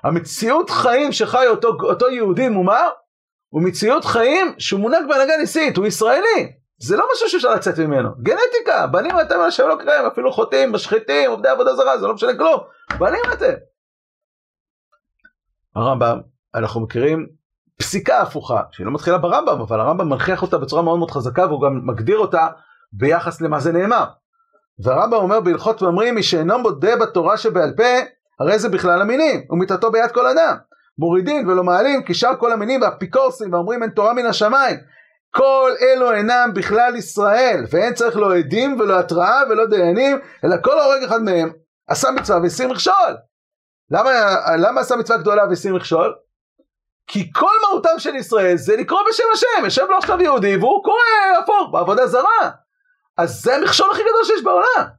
המציאות חיים שחי אותו, אותו יהודי מומר, הוא מציאות חיים שהוא מונהג בהנהגה ניסית, הוא ישראלי. זה לא משהו שאפשר לצאת ממנו. גנטיקה, בנים אתם על השם אלוקיכם, אפילו חוטאים, משחיתים, עובדי עבודה זרה, זה לא משנה כלום. בנים אתם. הרמב"ם, אנחנו מכירים פסיקה הפוכה, שהיא לא מתחילה ברמב"ם, אבל הרמב"ם מנכיח אותה בצורה מאוד מאוד חזקה, והוא גם מגדיר אותה ביחס למה זה נאמר. והרמב"ם אומר בהלכות ממרים, מי שאינו מודה בתורה שבעל פה, הרי זה בכלל המינים, ומיתתו ביד כל אדם. מורידים ולא מעלים, כי שאר כל המינים והאפיקורסים ואומרים אין תורה מן השמיים. כל אלו אינם בכלל ישראל, ואין צריך לא עדים ולא התראה ולא דיינים, אלא כל הורג אחד מהם עשה מצווה והסיר מכשול. למה, למה עשה מצווה גדולה והסיר מכשול? כי כל מהותם של ישראל זה לקרוא בשם השם, יושב לו עכשיו יהודי והוא קורא הפוך בעבודה זרה. אז זה המכשול הכי גדול שיש בעולם.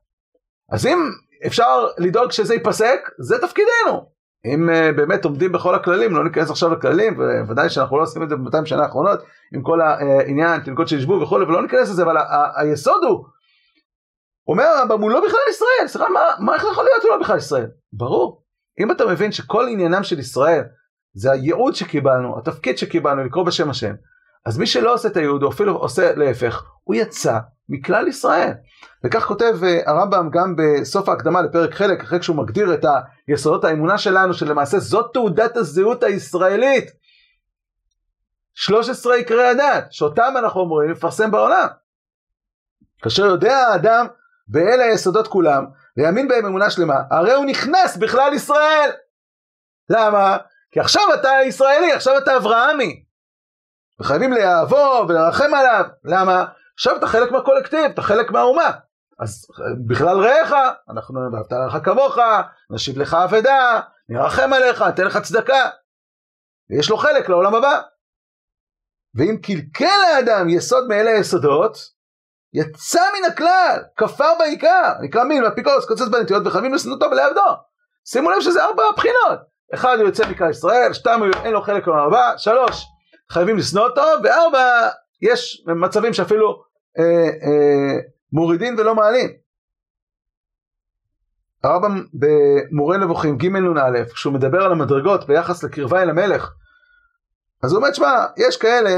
אז אם אפשר לדאוג שזה ייפסק, זה תפקידנו. אם uh, באמת עומדים בכל הכללים, לא ניכנס עכשיו לכללים, וודאי שאנחנו לא עושים את זה ב-200 שנה האחרונות, עם כל העניין, תינוקות שישבו וכולי, ולא ניכנס לזה, אבל היסוד הוא, אומר הרמב"ם, הוא לא בכלל ישראל, סליחה, מה, מה איך יכול להיות הוא לא בכלל ישראל? ברור. אם אתה מבין שכל עניינם של ישראל, זה הייעוד שקיבלנו, התפקיד שקיבלנו, לקרוא בשם השם, אז מי שלא עושה את הייעוד, או אפילו עושה להפך, הוא יצא מכלל ישראל. וכך כותב uh, הרמב"ם גם בסוף ההקדמה לפרק חלק, אחרי שהוא מגדיר את היסודות האמונה שלנו, שלמעשה זאת תעודת הזהות הישראלית. 13 עיקרי הדת, שאותם אנחנו אומרים לפרסם בעולם. כאשר יודע האדם באלה היסודות כולם, ויאמין בהם אמונה שלמה, הרי הוא נכנס בכלל ישראל. למה? כי עכשיו אתה ישראלי, עכשיו אתה אברהמי. וחייבים לאהבו ולרחם עליו. למה? עכשיו אתה חלק מהקולקטיב, אתה חלק מהאומה. אז בכלל רעך, אנחנו ואהבת לך כמוך, נשיב לך אבדה, נרחם עליך, ניתן לך צדקה. ויש לו חלק לעולם הבא. ואם קלקל האדם יסוד מאלה היסודות, יצא מן הכלל, כפר בעיקר, נקרא מין, ואפיקורוס, קוצץ בנטיות, וחייבים לשנותו ולעבדו. שימו לב שזה ארבע בחינות. אחד, הוא יוצא מכלל ישראל, שתיים, אין לו חלק לעולם הבא, שלוש, חייבים לשנוא אותו, וארבע, יש מצבים שאפילו אה, אה, מורידים ולא מעלים. הרמב"ם במורה נבוכים ג' נ"א, כשהוא מדבר על המדרגות ביחס לקרבה אל המלך, אז הוא אומר, שמע, יש כאלה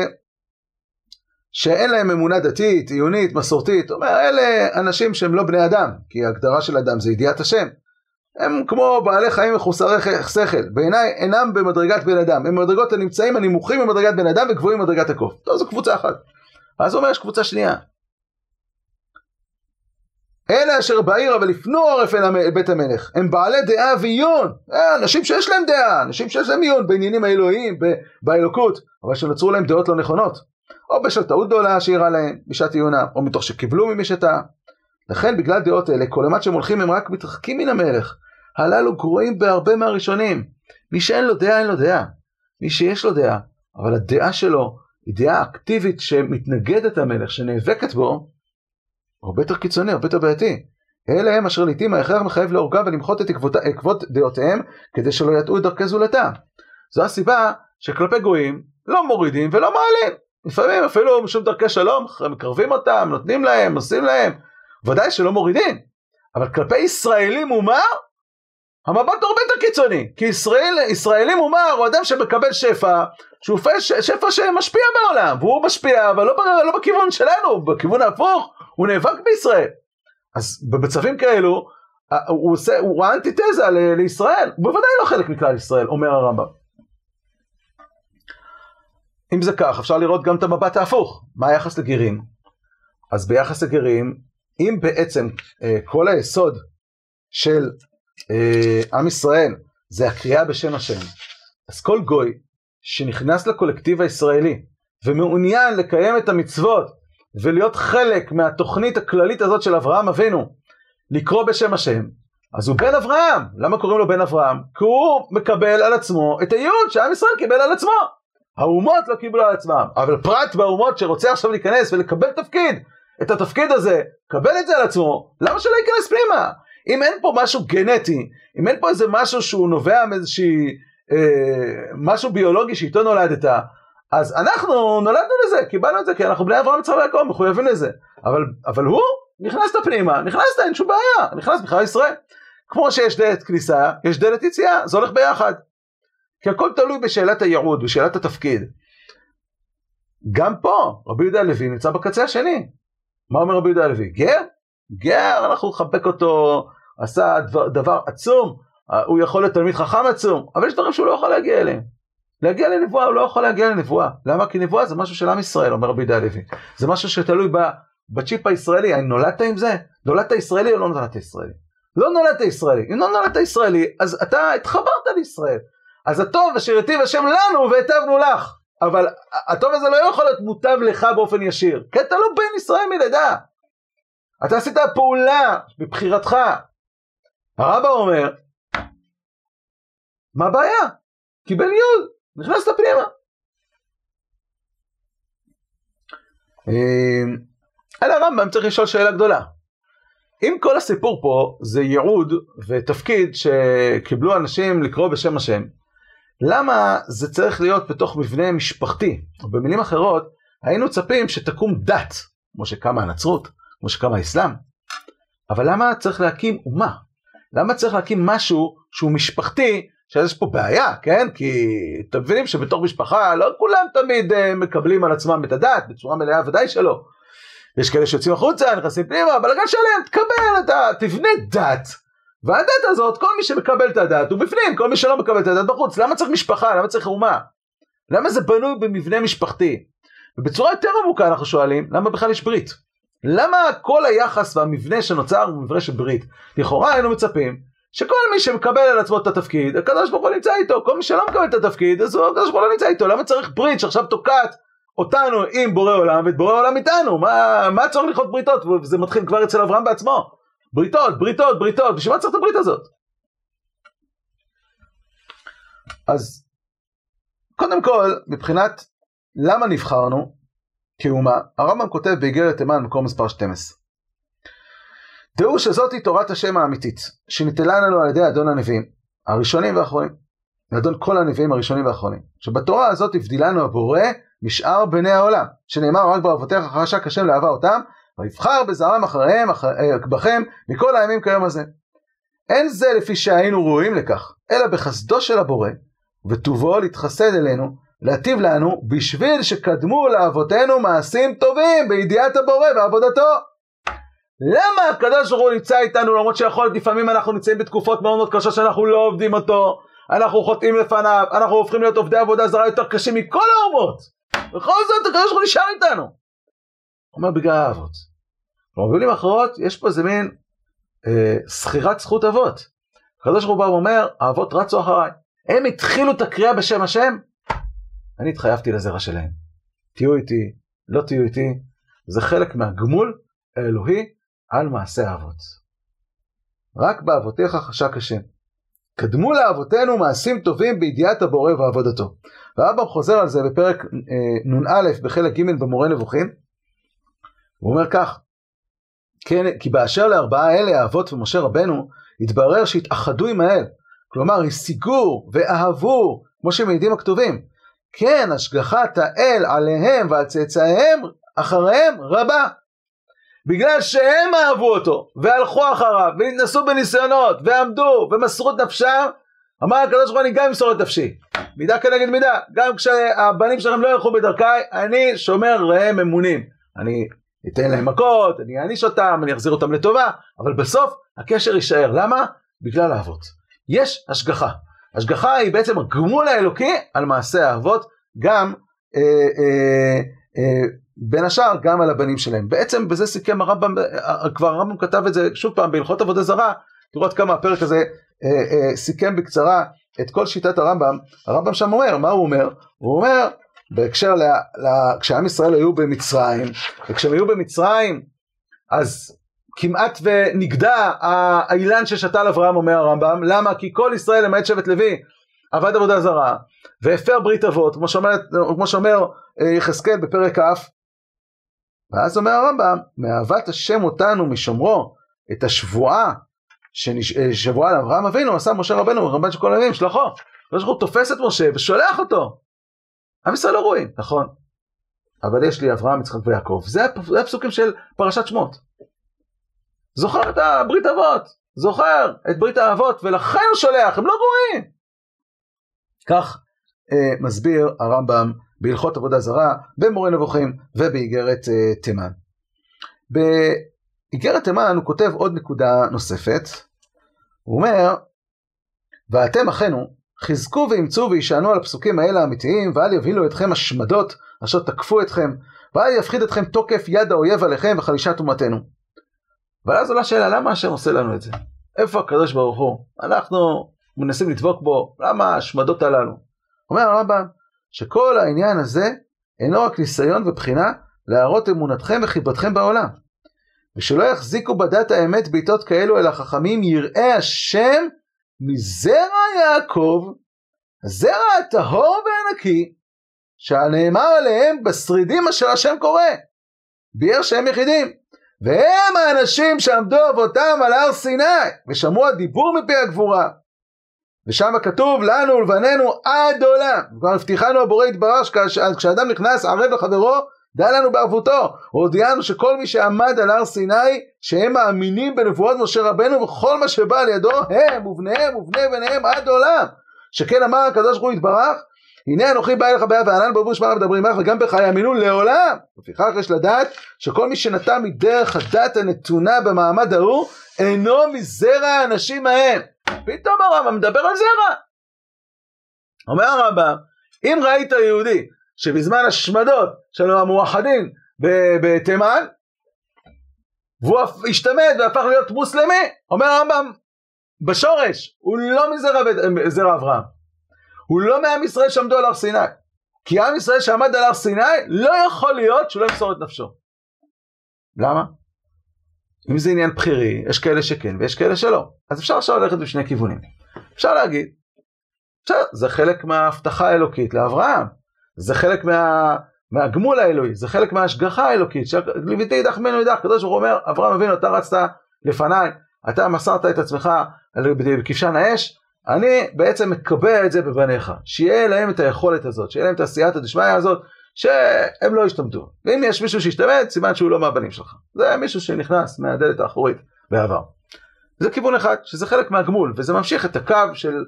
שאין להם אמונה דתית, עיונית, מסורתית, הוא אומר, אלה אנשים שהם לא בני אדם, כי ההגדרה של אדם זה ידיעת השם. הם כמו בעלי חיים מחוסרי שכל, בעיניי אינם במדרגת בן אדם, הם במדרגות הנמצאים הנמוכים במדרגת בן אדם וגבוהים במדרגת הקוף. טוב, זו קבוצה אחת. אז הוא אומר, יש קבוצה שנייה. אלה אשר בעיר אבל הפנו עורף אל בית המלך, הם בעלי דעה ועיון, אה, אנשים שיש להם דעה, אנשים שיש להם עיון בעניינים האלוהיים, באלוקות, אבל שנוצרו להם דעות לא נכונות, או בשל טעות גדולה שאירעה להם, בשעת עיונם, או מתוך שקיבלו ממי שטעה. לכן בגלל דעות אלה, כל אימת שהם הולכים הם רק מתרחקים מן המלך, הללו גרועים בהרבה מהראשונים. מי שאין לו דעה אין לו דעה, מי שיש לו דעה, אבל הדעה שלו היא דעה אקטיבית שמתנגדת למלך, שנאבקת בו, הרבה יותר קיצוני, הרבה יותר בעייתי. אלה הם אשר לעיתים ההכרח מחייב להורגה ולמחות את עקבות דעותיהם כדי שלא יטעו את דרכי זולתם. זו הסיבה שכלפי גויים לא מורידים ולא מעלים. לפעמים אפילו משום דרכי שלום מקרבים אותם, נותנים להם, עושים להם. ודאי שלא מורידים. אבל כלפי ישראלים מומר, המבט הרבה יותר קיצוני. כי ישראל, ישראלי מומר הוא אדם שמקבל שפע, שהוא שפע שמשפיע בעולם. והוא משפיע, אבל לא, לא בכיוון שלנו, בכיוון ההפוך. הוא נאבק בישראל. אז במצבים כאלו, הוא, עושה, הוא האנטיתזה לישראל, הוא בוודאי לא חלק מכלל ישראל, אומר הרמב"ם. אם זה כך, אפשר לראות גם את המבט ההפוך, מה היחס לגרים? אז ביחס לגרים, אם בעצם אה, כל היסוד של עם ישראל זה הקריאה בשם השם, אז כל גוי שנכנס לקולקטיב הישראלי ומעוניין לקיים את המצוות ולהיות חלק מהתוכנית הכללית הזאת של אברהם אבינו, לקרוא בשם השם, אז הוא בן אברהם. למה קוראים לו בן אברהם? כי הוא מקבל על עצמו את הייעוד שעם ישראל קיבל על עצמו. האומות לא קיבלו על עצמם, אבל פרט באומות שרוצה עכשיו להיכנס ולקבל תפקיד, את התפקיד הזה, קבל את זה על עצמו, למה שלא ייכנס פנימה? אם אין פה משהו גנטי, אם אין פה איזה משהו שהוא נובע מאיזושהי, אה, משהו ביולוגי שאיתו נולדת, אז אנחנו נולדנו לזה, קיבלנו את זה, כי אנחנו בני אברהם יצחק ויעקב, מחויבים לזה. אבל, אבל הוא, נכנסת פנימה, נכנסת, אין שום בעיה, נכנס בכלל ישראל. כמו שיש דלת כניסה, יש דלת יציאה, זה הולך ביחד. כי הכל תלוי בשאלת הייעוד, בשאלת התפקיד. גם פה, רבי יהודה הלוי נמצא בקצה השני. מה אומר רבי יהודה הלוי? גר? גר, אנחנו נחבק אותו, עשה דבר, דבר עצום, הוא יכול להיות תלמיד חכם עצום, אבל יש דברים שהוא לא יכול להגיע אליהם. להגיע לנבואה, הוא לא יכול להגיע לנבואה. למה? כי נבואה זה משהו של עם ישראל, אומר רבי יהודה הלוי. זה משהו שתלוי בצ'יפ הישראלי, האם נולדת עם זה? נולדת ישראלי או לא נולדת ישראלי? לא נולדת ישראלי. אם לא נולדת ישראלי, אז אתה התחברת לישראל. אז הטוב אשר היטיב השם לנו והיטבנו לך. אבל הטוב הזה לא יכול להיות מוטב לך באופן ישיר, כי אתה לא בן ישראל מלידה. אתה עשית פעולה בבחירתך. הרבא אומר, מה הבעיה? קיבל יוד. נכנסת פנימה. אמ, על הרמב"ם צריך לשאול שאלה גדולה. אם כל הסיפור פה זה ייעוד ותפקיד שקיבלו אנשים לקרוא בשם השם, למה זה צריך להיות בתוך מבנה משפחתי? או במילים אחרות, היינו צפים שתקום דת, כמו שקמה הנצרות, כמו שקמה האסלאם, אבל למה צריך להקים אומה? למה צריך להקים משהו שהוא משפחתי שיש פה בעיה, כן? כי אתם מבינים שבתור משפחה לא כולם תמיד uh, מקבלים על עצמם את הדת בצורה מלאה, ודאי שלא. יש כאלה שיוצאים החוצה, נכנסים פנימה, בלגן שלם, תקבל את ה... תבנה דת. והדת הזאת, כל מי שמקבל את הדת הוא בפנים, כל מי שלא מקבל את הדת בחוץ. למה צריך משפחה? למה צריך אומה? למה זה בנוי במבנה משפחתי? ובצורה יותר עמוקה אנחנו שואלים, למה בכלל יש ברית? למה כל היחס והמבנה שנוצר הוא מבנה של ברית? לכאורה היינו מצפים שכל מי שמקבל על עצמו את התפקיד, הקדוש ברוך הוא נמצא איתו, כל מי שלא מקבל את התפקיד, אז הקדוש ברוך הוא לא נמצא איתו, למה צריך ברית שעכשיו תוקעת אותנו עם בורא עולם ואת בורא עולם איתנו? מה, מה צורך לכרות בריתות? וזה מתחיל כבר אצל אברהם בעצמו. בריתות, בריתות, בריתות, בשביל מה צריך את הברית הזאת? אז קודם כל, מבחינת למה נבחרנו כאומה, הרמב"ם כותב באיגרת תימן מקור מספר 12. דעו שזאתי תורת השם האמיתית, שניתנה לנו על ידי אדון הנביאים, הראשונים והאחרונים, ואדון כל הנביאים הראשונים והאחרונים, שבתורה הזאת הבדילנו הבורא משאר בני העולם, שנאמר רק באבותיך חרשק השם לאהבה אותם, ויבחר בזרם אחריהם, אחר, אה, בכם, מכל הימים כיום הזה. אין זה לפי שהיינו ראויים לכך, אלא בחסדו של הבורא, וטובו להתחסד אלינו, להטיב לנו, בשביל שקדמו לאבותינו מעשים טובים בידיעת הבורא ועבודתו. למה הקדוש ברוך הוא נמצא איתנו למרות שיכול להיות לפעמים אנחנו נמצאים בתקופות מאוד מאוד קשות שאנחנו לא עובדים אותו, אנחנו חוטאים לפניו, אנחנו הופכים להיות עובדי עבודה זרה יותר קשים מכל האומות. בכל זאת הקדוש ברוך הוא נשאר איתנו. הוא אומר בגלל האבות. במילים אחרות יש פה איזה מין אה, שכירת זכות אבות. הקדוש ברוך הוא בא ואומר האבות רצו אחריי. הם התחילו את הקריאה בשם השם, אני התחייבתי לזרע שלהם. תהיו איתי, לא תהיו איתי, זה חלק מהגמול האלוהי על מעשה האבות. רק באבותיך חשק השם. קדמו לאבותינו מעשים טובים בידיעת הבורא ועבודתו. והרמב"ם חוזר על זה בפרק אה, נ"א בחלק ג' במורה נבוכים. הוא אומר כך, כן, כי באשר לארבעה אלה, האבות ומשה רבנו, התברר שהתאחדו עם האל. כלומר, השיגו ואהבו, כמו שמעידים הכתובים. כן, השגחת האל עליהם ועל צאצאיהם אחריהם רבה. בגלל שהם אהבו אותו, והלכו אחריו, והתנסו בניסיונות, ועמדו, ומסרו את נפשם, אמר הקדוש ברוך הוא אני גם אמסור את נפשי. מידה כנגד מידה. גם כשהבנים שלכם לא ילכו בדרכיי, אני שומר ראם אמונים. אני אתן להם מכות, אני אעניש אותם, אני אחזיר אותם לטובה, אבל בסוף הקשר יישאר. למה? בגלל האבות. יש השגחה. השגחה היא בעצם הגמול האלוקי על מעשה האבות, גם אה, אה, אה, בין השאר גם על הבנים שלהם. בעצם בזה סיכם הרמב"ם, כבר הרמב"ם כתב את זה שוב פעם בהלכות עבודה זרה, תראו עד כמה הפרק הזה אה, אה, סיכם בקצרה את כל שיטת הרמב"ם. הרמב"ם שם אומר, מה הוא אומר? הוא אומר, בהקשר ל... ל... כשעם ישראל היו במצרים, וכשהם היו במצרים, אז כמעט ונגדע האילן ששתל אברהם, אומר הרמב"ם, למה? כי כל ישראל למעט שבט לוי עבד עבודה זרה, והפר ברית אבות, כמו שאומר, כמו שאומר אה, יחזקאל בפרק כ', ואז אומר הרמב"ם, מאהבת השם אותנו משומרו, את השבועה ששבועה לאברהם אבינו, עשה משה רבנו, רמב"ן של כל הימים, שלחו. הוא תופס את משה ושולח אותו. עם ישראל לא רואים, נכון. אבל יש לי אברהם, יצחק ויעקב. זה הפסוקים של פרשת שמות. זוכר את הברית אבות, זוכר את ברית האבות, ולכן הוא שולח, הם לא רואים. כך אה, מסביר הרמב"ם בהלכות עבודה זרה, במורה נבוכים ובאיגרת אה, תימן. באיגרת תימן הוא כותב עוד נקודה נוספת, הוא אומר, ואתם אחינו, חזקו ואימצו וישענו על הפסוקים האלה האמיתיים, ואל יבהילו אתכם השמדות אשר תקפו אתכם, ואל יפחיד אתכם תוקף יד האויב עליכם וחלישת אומתנו. אבל אז עולה שאלה, למה השם עושה לנו את זה? איפה הקדוש ברוך הוא? אנחנו מנסים לדבוק בו, למה ההשמדות הללו? אומר הרמב"ם, שכל העניין הזה אינו רק ניסיון ובחינה להראות אמונתכם וחיבתכם בעולם. ושלא יחזיקו בדת האמת בעיתות כאלו אל החכמים יראי השם מזרע יעקב, הזרע הטהור והנקי, שהנאמר עליהם בשרידים אשר השם קורא, ביאר שהם יחידים. והם האנשים שעמדו אבותם על הר סיני, ושמעו הדיבור מפי הגבורה. ושם כתוב לנו ולבנינו עד עולם. כבר הבטיחנו הבורא יתברך כשאדם נכנס ערב לחברו דע לנו בערבותו, הודיענו שכל מי שעמד על הר סיני, שהם מאמינים בנבואות משה רבנו וכל מה שבא על ידו, הם ובניהם ובני בניהם עד עולם. שכן אמר הקדוש ברוך הוא יתברך, הנה אנוכי בא אליך בעיה וענן בעבור שמע מדברים עמך וגם בך יאמינו לעולם. לפיכך יש לדעת שכל מי שנטע מדרך הדת הנתונה במעמד ההוא, אינו מזרע האנשים ההם. פתאום הרמב"ם מדבר על זרע. אומר הרמב"ם, אם ראית יהודי שבזמן השמדות של המואחדים בתימן, והוא השתמד והפך להיות מוסלמי, אומר הרמב"ם, בשורש, הוא לא מזרע אברהם. הוא לא מעם ישראל שעמדו על הר סיני. כי עם ישראל שעמד על הר סיני, לא יכול להיות שהוא לא ימסור את נפשו. למה? אם זה עניין בחירי, יש כאלה שכן ויש כאלה שלא. אז אפשר עכשיו ללכת בשני כיוונים. אפשר להגיד, בסדר, זה חלק מההבטחה האלוקית לאברהם. זה חלק מה, מהגמול האלוהי, זה חלק מההשגחה האלוקית. ליוויתי ידך ממנו ידך, הקדוש ברוך הוא אומר, אברהם אבינו, אתה רצת לפניי, אתה מסרת את עצמך בכבשן האש, אני בעצם מקבע את זה בבניך, שיהיה להם את היכולת הזאת, שיהיה להם את הסייעתא דשמיא הזאת, שהם לא ישתמטו. ואם יש מישהו שישתמט, סימן שהוא לא מהבנים שלך. זה מישהו שנכנס מהדלת האחורית בעבר. זה כיוון אחד, שזה חלק מהגמול, וזה ממשיך את הקו של,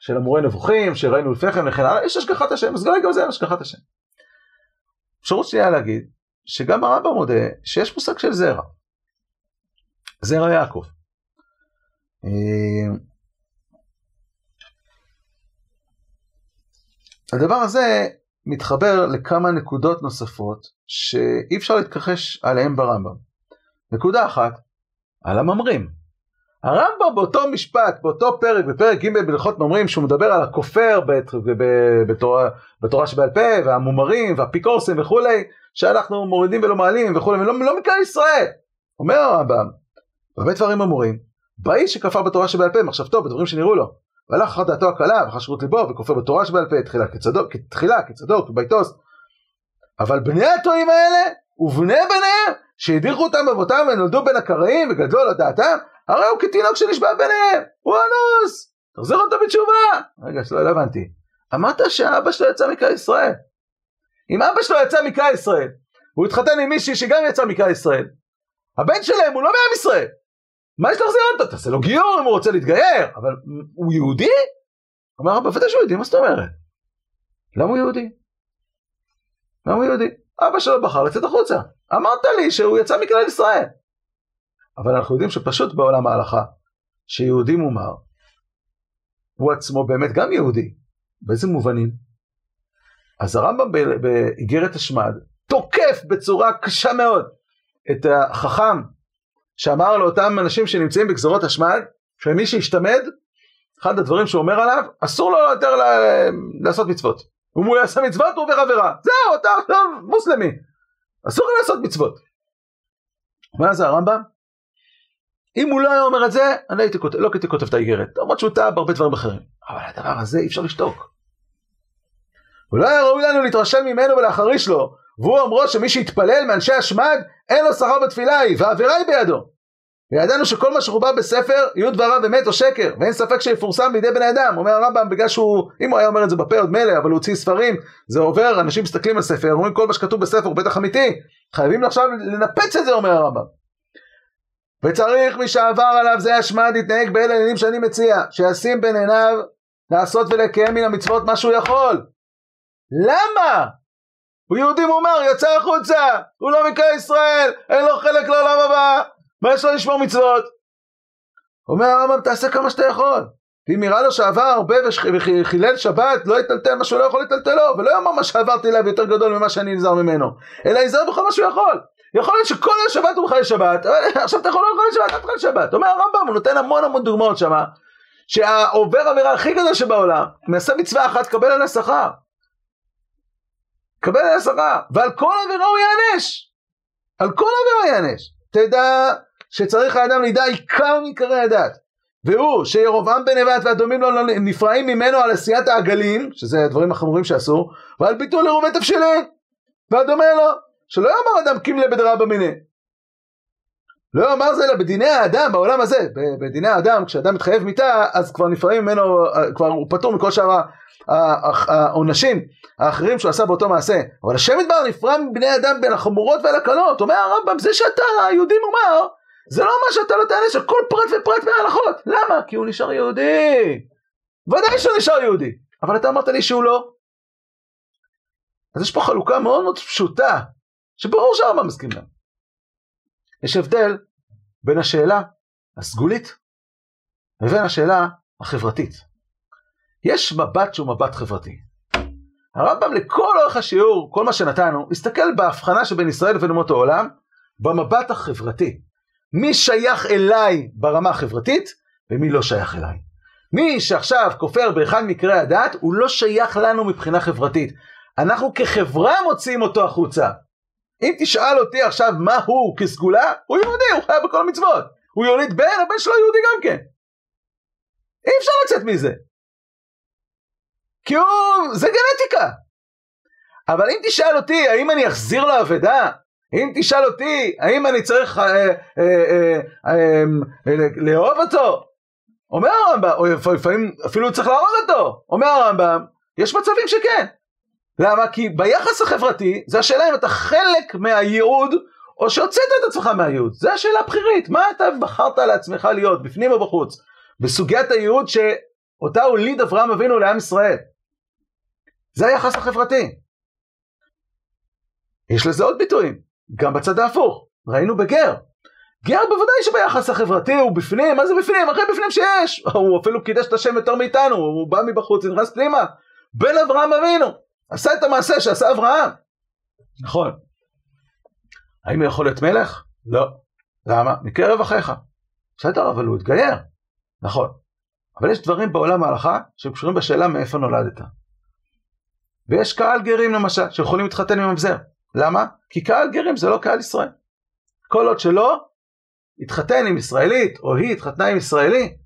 של המורה נבוכים, שראינו לפני כן וכן הלאה, יש השגחת השם, אז גם זה השגחת השם. אפשרות שנייה להגיד, שגם הרמב"ם מודה שיש מושג של זרע. זרע יעקב. הדבר הזה מתחבר לכמה נקודות נוספות שאי אפשר להתכחש עליהן ברמב"ם. נקודה אחת, על הממרים. הרמב"ם באותו משפט, באותו פרק, בפרק ג' בהלכות ממרים, שהוא מדבר על הכופר בתורה, בתורה שבעל פה, והמומרים, והאפיקורסים וכולי, שאנחנו מורידים ולא מעלים וכולי, ולא לא מכלל ישראל. אומר הרמב"ם, במה דברים אמורים? באיש שכפר בתורה שבעל פה, מחשבתו, בדברים שנראו לו. והלך אחר דעתו הקלה וחשבות ליבו וכופר בתורה שבעל פה תחילה כצדוק, תחילה כצדוק כביתוס. אבל בני הטועים האלה ובני בניהם שהדיחו אותם באבותם ונולדו בין הקראים וגדלו על דעתם הרי הוא כתינוק שנשבע ביניהם הוא אנוס. תחזיר אותו בתשובה. רגע שלא לא הבנתי. אמרת שהאבא שלו יצא מכלל ישראל. אם אבא שלו יצא מכלל ישראל הוא התחתן עם מישהי שגם יצא מכלל ישראל הבן שלהם הוא לא מעם ישראל מה יש להחזיר אותו? תעשה לו גיור אם הוא רוצה להתגייר, אבל הוא יהודי? אמר רבא, בוודאי שהוא יהודי, מה זאת אומרת? למה הוא יהודי? למה הוא יהודי? אבא שלו בחר לצאת החוצה. אמרת לי שהוא יצא מכלל ישראל. אבל אנחנו יודעים שפשוט בעולם ההלכה, שיהודי מומר, הוא עצמו באמת גם יהודי. באיזה מובנים? אז הרמב"ם באיגרת השמד תוקף בצורה קשה מאוד את החכם שאמר לאותם אנשים שנמצאים בגזרות השמד, שמי שישתמד, אחד הדברים שהוא אומר עליו, אסור לו יותר לעשות מצוות. אם הוא יעשה מצוות הוא עובר עבירה. זהו, אתה עכשיו מוסלמי. אסור לו לעשות מצוות. מה זה הרמב"ם? אם הוא לא היה אומר את זה, אני הייתי כותב, לא הייתי כותב את האיגרת, למרות שהוא טעה בהרבה דברים אחרים. אבל הדבר הזה אי אפשר לשתוק. ולא היה ראוי לנו להתרשם ממנו ולהחריש לו, והוא אמרו שמי שיתפלל מאנשי השמד, אין לו שכר בתפילה היא, והעבירה היא בידו. וידענו שכל מה שחובר בספר, יהיו דבריו אמת או שקר, ואין ספק שיפורסם בידי בני אדם. אומר הרמב"ם, בגלל שהוא, אם הוא היה אומר את זה בפה עוד מילא, אבל הוא הוציא ספרים, זה עובר, אנשים מסתכלים על ספר, אומרים כל מה שכתוב בספר הוא בטח אמיתי, חייבים עכשיו לנפץ את זה, אומר הרמב"ם. וצריך מי שעבר עליו זה השמד להתנהג באלה עניינים שאני מציע, שישים בין עיניו לעשות ולקיים מן המצוות מה שהוא יכול. למה? הוא יהודי מומר, יצא החוצה, הוא לא מקרא ישראל, אין לו חלק לעולם הבא, מה יש לו לשמור מצוות? אומר הרמב"ם, תעשה כמה שאתה יכול. אם נראה לו שעבר הרבה וחילל שבת, לא יטלטל מה שהוא לא יכול לטלטלו, ולא יאמר מה שעברתי אליו יותר גדול ממה שאני נזהר ממנו, אלא יזהר בכל מה שהוא יכול. יכול להיות שכל השבת הוא מחלל שבת, אבל עכשיו אתה יכול לא לחלל שבת, אל תחלל שבת. אומר הרמב"ם, הוא נותן המון המון דוגמאות שמה, שהעובר עבירה הכי גדול שבעולם, מעשה מצווה אחת, קבל עליה שכר. קבל שכר, ועל כל עבירה הוא יענש. על כל עבירה יענש. תדע שצריך האדם לידע עיקר מעיקרי הדת. והוא שירובעם בן נבט והדומים לו נפרעים ממנו על עשיית העגלים, שזה הדברים החמורים שאסור, ועל ביטול עירובי תבשילין, והדומה לו, שלא יאמר אדם קימלה בדרבא מיניה. לא יאמר זה אלא בדיני האדם בעולם הזה, בדיני האדם כשאדם מתחייב מיתה אז כבר נפרעים ממנו, כבר הוא פטור מכל שאר העונשים האחרים שהוא עשה באותו מעשה. אבל השם ידבר נפרע מבני אדם בין החמורות ועל הקלות. אומר הרמב"ם, זה שאתה יהודי מומר, זה לא אומר שאתה לא תענש על כל פרט ופרט מההלכות. למה? כי הוא נשאר יהודי. ודאי שהוא נשאר יהודי. אבל אתה אמרת לי שהוא לא. אז יש פה חלוקה מאוד מאוד פשוטה, שברור שהרמב"ם מסכים לה. יש הבדל בין השאלה הסגולית לבין השאלה החברתית. יש מבט שהוא מבט חברתי. הרמב"ם לכל אורך השיעור, כל מה שנתנו, הסתכל בהבחנה שבין ישראל לבין אומות העולם, במבט החברתי. מי שייך אליי ברמה החברתית, ומי לא שייך אליי. מי שעכשיו כופר באחד מקרי הדת, הוא לא שייך לנו מבחינה חברתית. אנחנו כחברה מוציאים אותו החוצה. אם תשאל אותי עכשיו מה הוא כסגולה, הוא יהודי, הוא חייב בכל המצוות. הוא יוליד בן, הבן שלו יהודי גם כן. אי אפשר לצאת מזה. כי הוא, זה גנטיקה. אבל אם תשאל אותי, האם אני אחזיר לו אבדה? אם תשאל אותי, האם אני צריך אה, אה, אה, אה, אה, לאהוב אותו? אומר הרמב"ם, או לפעמים אפילו צריך להרוג אותו. אומר הרמב"ם, יש מצבים שכן. למה? כי ביחס החברתי, זה השאלה אם אתה חלק מהייעוד, או שהוצאת את עצמך מהייעוד. זו השאלה הבחירית. מה אתה בחרת לעצמך להיות, בפנים או בחוץ? בסוגיית הייעוד שאותה הוליד אברהם אבינו לעם ישראל. זה היחס החברתי. יש לזה עוד ביטויים, גם בצד ההפוך. ראינו בגר. גר בוודאי שביחס החברתי הוא בפנים, מה זה בפנים? הכי בפנים שיש. הוא אפילו קידש את השם יותר מאיתנו, הוא בא מבחוץ, נכנס פנימה. בן אברהם אבינו. עשה את המעשה שעשה אברהם. נכון. האם הוא יכול להיות מלך? לא. למה? מקרב אחיך. בסדר, אבל הוא התגייר. נכון. אבל יש דברים בעולם ההלכה שקשורים בשאלה מאיפה נולדת. ויש קהל גרים למשל, שיכולים להתחתן עם ממזר. למה? כי קהל גרים זה לא קהל ישראל. כל עוד שלא התחתן עם ישראלית, או היא התחתנה עם ישראלי,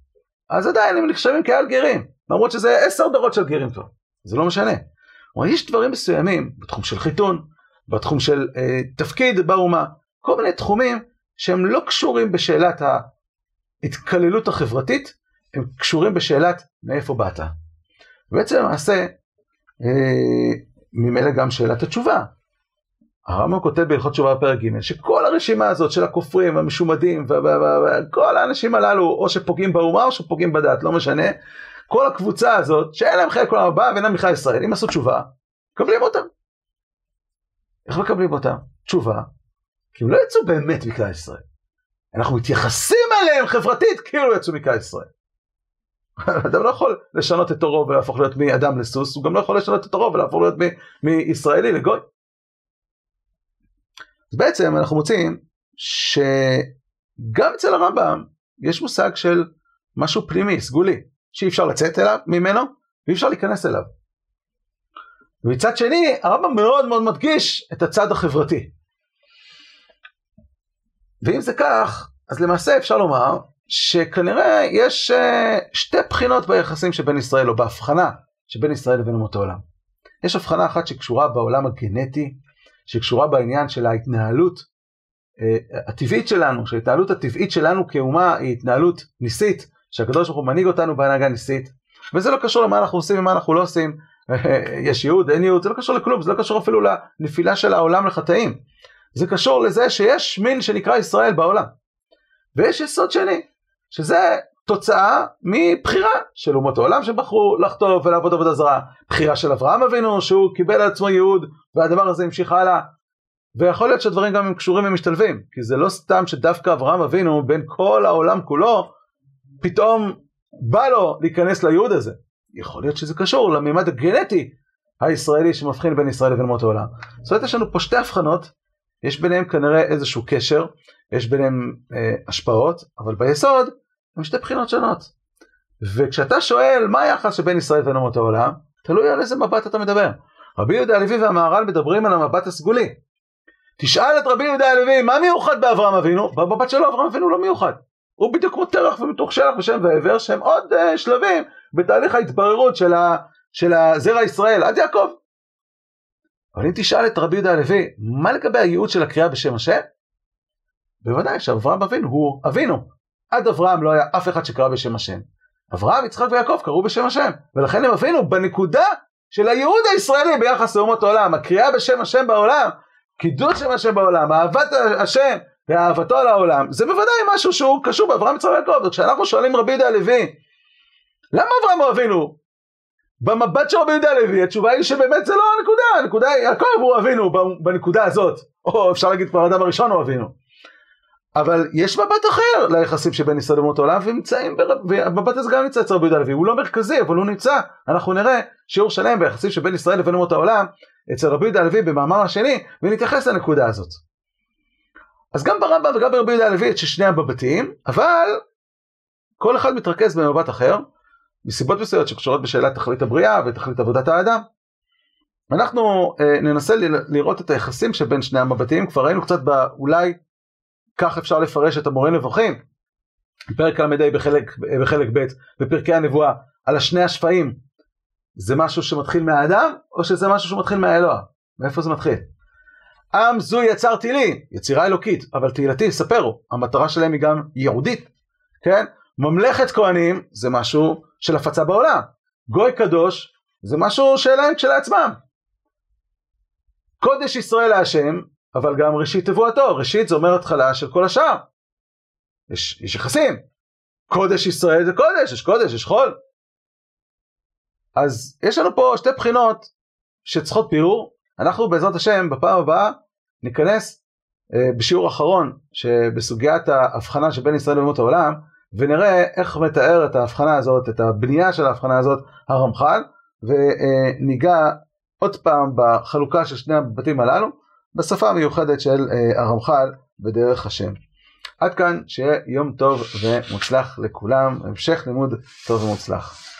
אז עדיין הם נחשבים קהל גרים. למרות שזה עשר דורות של גרים טוב. זה לא משנה. כלומר, יש דברים מסוימים בתחום של חיתון, בתחום של אה, תפקיד באומה, כל מיני תחומים שהם לא קשורים בשאלת ההתקללות החברתית, הם קשורים בשאלת מאיפה באת. בעצם למעשה, ממילא גם שאלת התשובה. הרמב"ם כותב בהלכות תשובה בפרק ג' שכל הרשימה הזאת של הכופרים, המשומדים, וכל האנשים הללו או שפוגעים באומה או שפוגעים בדת, לא משנה, כל הקבוצה הזאת שאין להם חלק עולם הבא ואינם בכלל ישראל, אם עשו תשובה, מקבלים אותם. איך מקבלים אותם? תשובה, כי הם לא יצאו באמת מכלל ישראל. אנחנו מתייחסים אליהם חברתית כאילו יצאו מכלל ישראל. אדם לא יכול לשנות את תורו ולהפוך להיות מאדם לסוס, הוא גם לא יכול לשנות את תורו ולהפוך להיות מישראלי לגוי. אז בעצם אנחנו מוצאים שגם אצל הרמב"ם יש מושג של משהו פנימי, סגולי, שאי אפשר לצאת אליו ממנו ואי אפשר להיכנס אליו. ומצד שני הרמב"ם מאוד מאוד מדגיש את הצד החברתי. ואם זה כך, אז למעשה אפשר לומר שכנראה יש אה, שתי בחינות ביחסים שבין ישראל, או בהבחנה שבין ישראל לבין אומות העולם. יש הבחנה אחת שקשורה בעולם הגנטי, שקשורה בעניין של ההתנהלות אה, הטבעית שלנו, שההתנהלות הטבעית שלנו כאומה היא התנהלות ניסית, שהקדוש ברוך הוא מנהיג אותנו בהנהגה ניסית, וזה לא קשור למה אנחנו עושים ומה אנחנו לא עושים, יש ייעוד, אין ייעוד, זה לא קשור לכלום, זה לא קשור אפילו לנפילה של העולם לחטאים, זה קשור לזה שיש מין שנקרא ישראל בעולם. ויש יסוד שני, שזה תוצאה מבחירה של אומות העולם שבחרו לחטוא ולעבוד עבודה זרה, בחירה של אברהם אבינו שהוא קיבל על עצמו ייעוד והדבר הזה המשיך הלאה. ויכול להיות שהדברים גם הם קשורים ומשתלבים, כי זה לא סתם שדווקא אברהם אבינו בין כל העולם כולו, פתאום בא לו להיכנס לייעוד הזה. יכול להיות שזה קשור לממד הגנטי הישראלי שמבחין בין ישראל לבין אומות העולם. זאת אומרת יש לנו פה שתי הבחנות, יש ביניהם כנראה איזשהו קשר, יש ביניהם אה, השפעות, אבל ביסוד הם שתי בחינות שונות. וכשאתה שואל מה היחס שבין ישראל לבין אומות העולם, תלוי על איזה מבט אתה מדבר. רבי יהודה הלוי והמהר"ל מדברים על המבט הסגולי. תשאל את רבי יהודה הלוי מה מיוחד באברהם אבינו? במבט שלו אברהם אבינו לא מיוחד. הוא בדיוק כמו תרח ומתוך שלח ושם ועבר שהם עוד uh, שלבים בתהליך ההתבררות של, ה, של הזרע ישראל עד יעקב. אבל אם תשאל את רבי יהודה הלוי מה לגבי הייעוד של הקריאה בשם השם? בוודאי שאברהם אבינו הוא אבינו. עד אברהם לא היה אף אחד שקרא בשם השם. אברהם, יצחק ויעקב קראו בשם השם. ולכן הם אבינו בנקודה של הייעוד הישראלי ביחס לאומות העולם. הקריאה בשם השם בעולם, קידוש שם השם בעולם, אהבת השם ואהבתו על העולם, זה בוודאי משהו שהוא קשור באברהם, יצחק ויעקב. וכשאנחנו שואלים רבי יהודה הלוי, למה אברהם אבינו? במבט של רבי יהודה הלוי התשובה היא שבאמת זה לא הנקודה, הנקודה היא יעקב הוא אבינו בנקודה הזאת. או אפשר להגיד כבר האדם הראשון הוא אבינו. אבל יש מבט אחר ליחסים שבין ישראל לאומות העולם ונמצאים, והמבט הזה גם נמצא אצל רבי יהודה הלוי, הוא לא מרכזי אבל הוא נמצא, אנחנו נראה שיעור שלם ביחסים שבין ישראל לבין אומות העולם אצל רבי יהודה הלוי במאמר השני ונתייחס לנקודה הזאת. אז גם ברמב"ם וגם ברבי יהודה הלוי יש שני המבטים, אבל כל אחד מתרכז במבט אחר, מסיבות מסוימות שקשורות בשאלת תכלית הבריאה ותכלית עבודת האדם. אנחנו אה, ננסה לראות את היחסים שבין שני המבטים, כבר ראינו קצת באולי כך אפשר לפרש את המורה נבוכים, פרק ל"ה בחלק, בחלק ב' בפרקי הנבואה, על השני השפעים, זה משהו שמתחיל מהאדם או שזה משהו שמתחיל מהאלוה? מאיפה זה מתחיל? עם זו יצרתי לי, יצירה אלוקית, אבל תהילתי ספרו, המטרה שלהם היא גם ייעודית, כן? ממלכת כהנים זה משהו של הפצה בעולם, גוי קדוש זה משהו שלהם כשלעצמם. קודש ישראל להשם, אבל גם ראשית תבואתו, ראשית זה אומר התחלה של כל השאר. יש, יש יחסים, קודש ישראל זה קודש, יש קודש, יש חול. אז יש לנו פה שתי בחינות שצריכות ביאור, אנחנו בעזרת השם בפעם הבאה ניכנס אה, בשיעור אחרון שבסוגיית ההבחנה שבין ישראל לאומות העולם ונראה איך מתאר את ההבחנה הזאת, את הבנייה של ההבחנה הזאת הרמח"ל וניגע עוד פעם בחלוקה של שני הבתים הללו בשפה המיוחדת של אה, הרמח"ל בדרך השם. עד כאן שיהיה יום טוב ומוצלח לכולם, המשך לימוד טוב ומוצלח.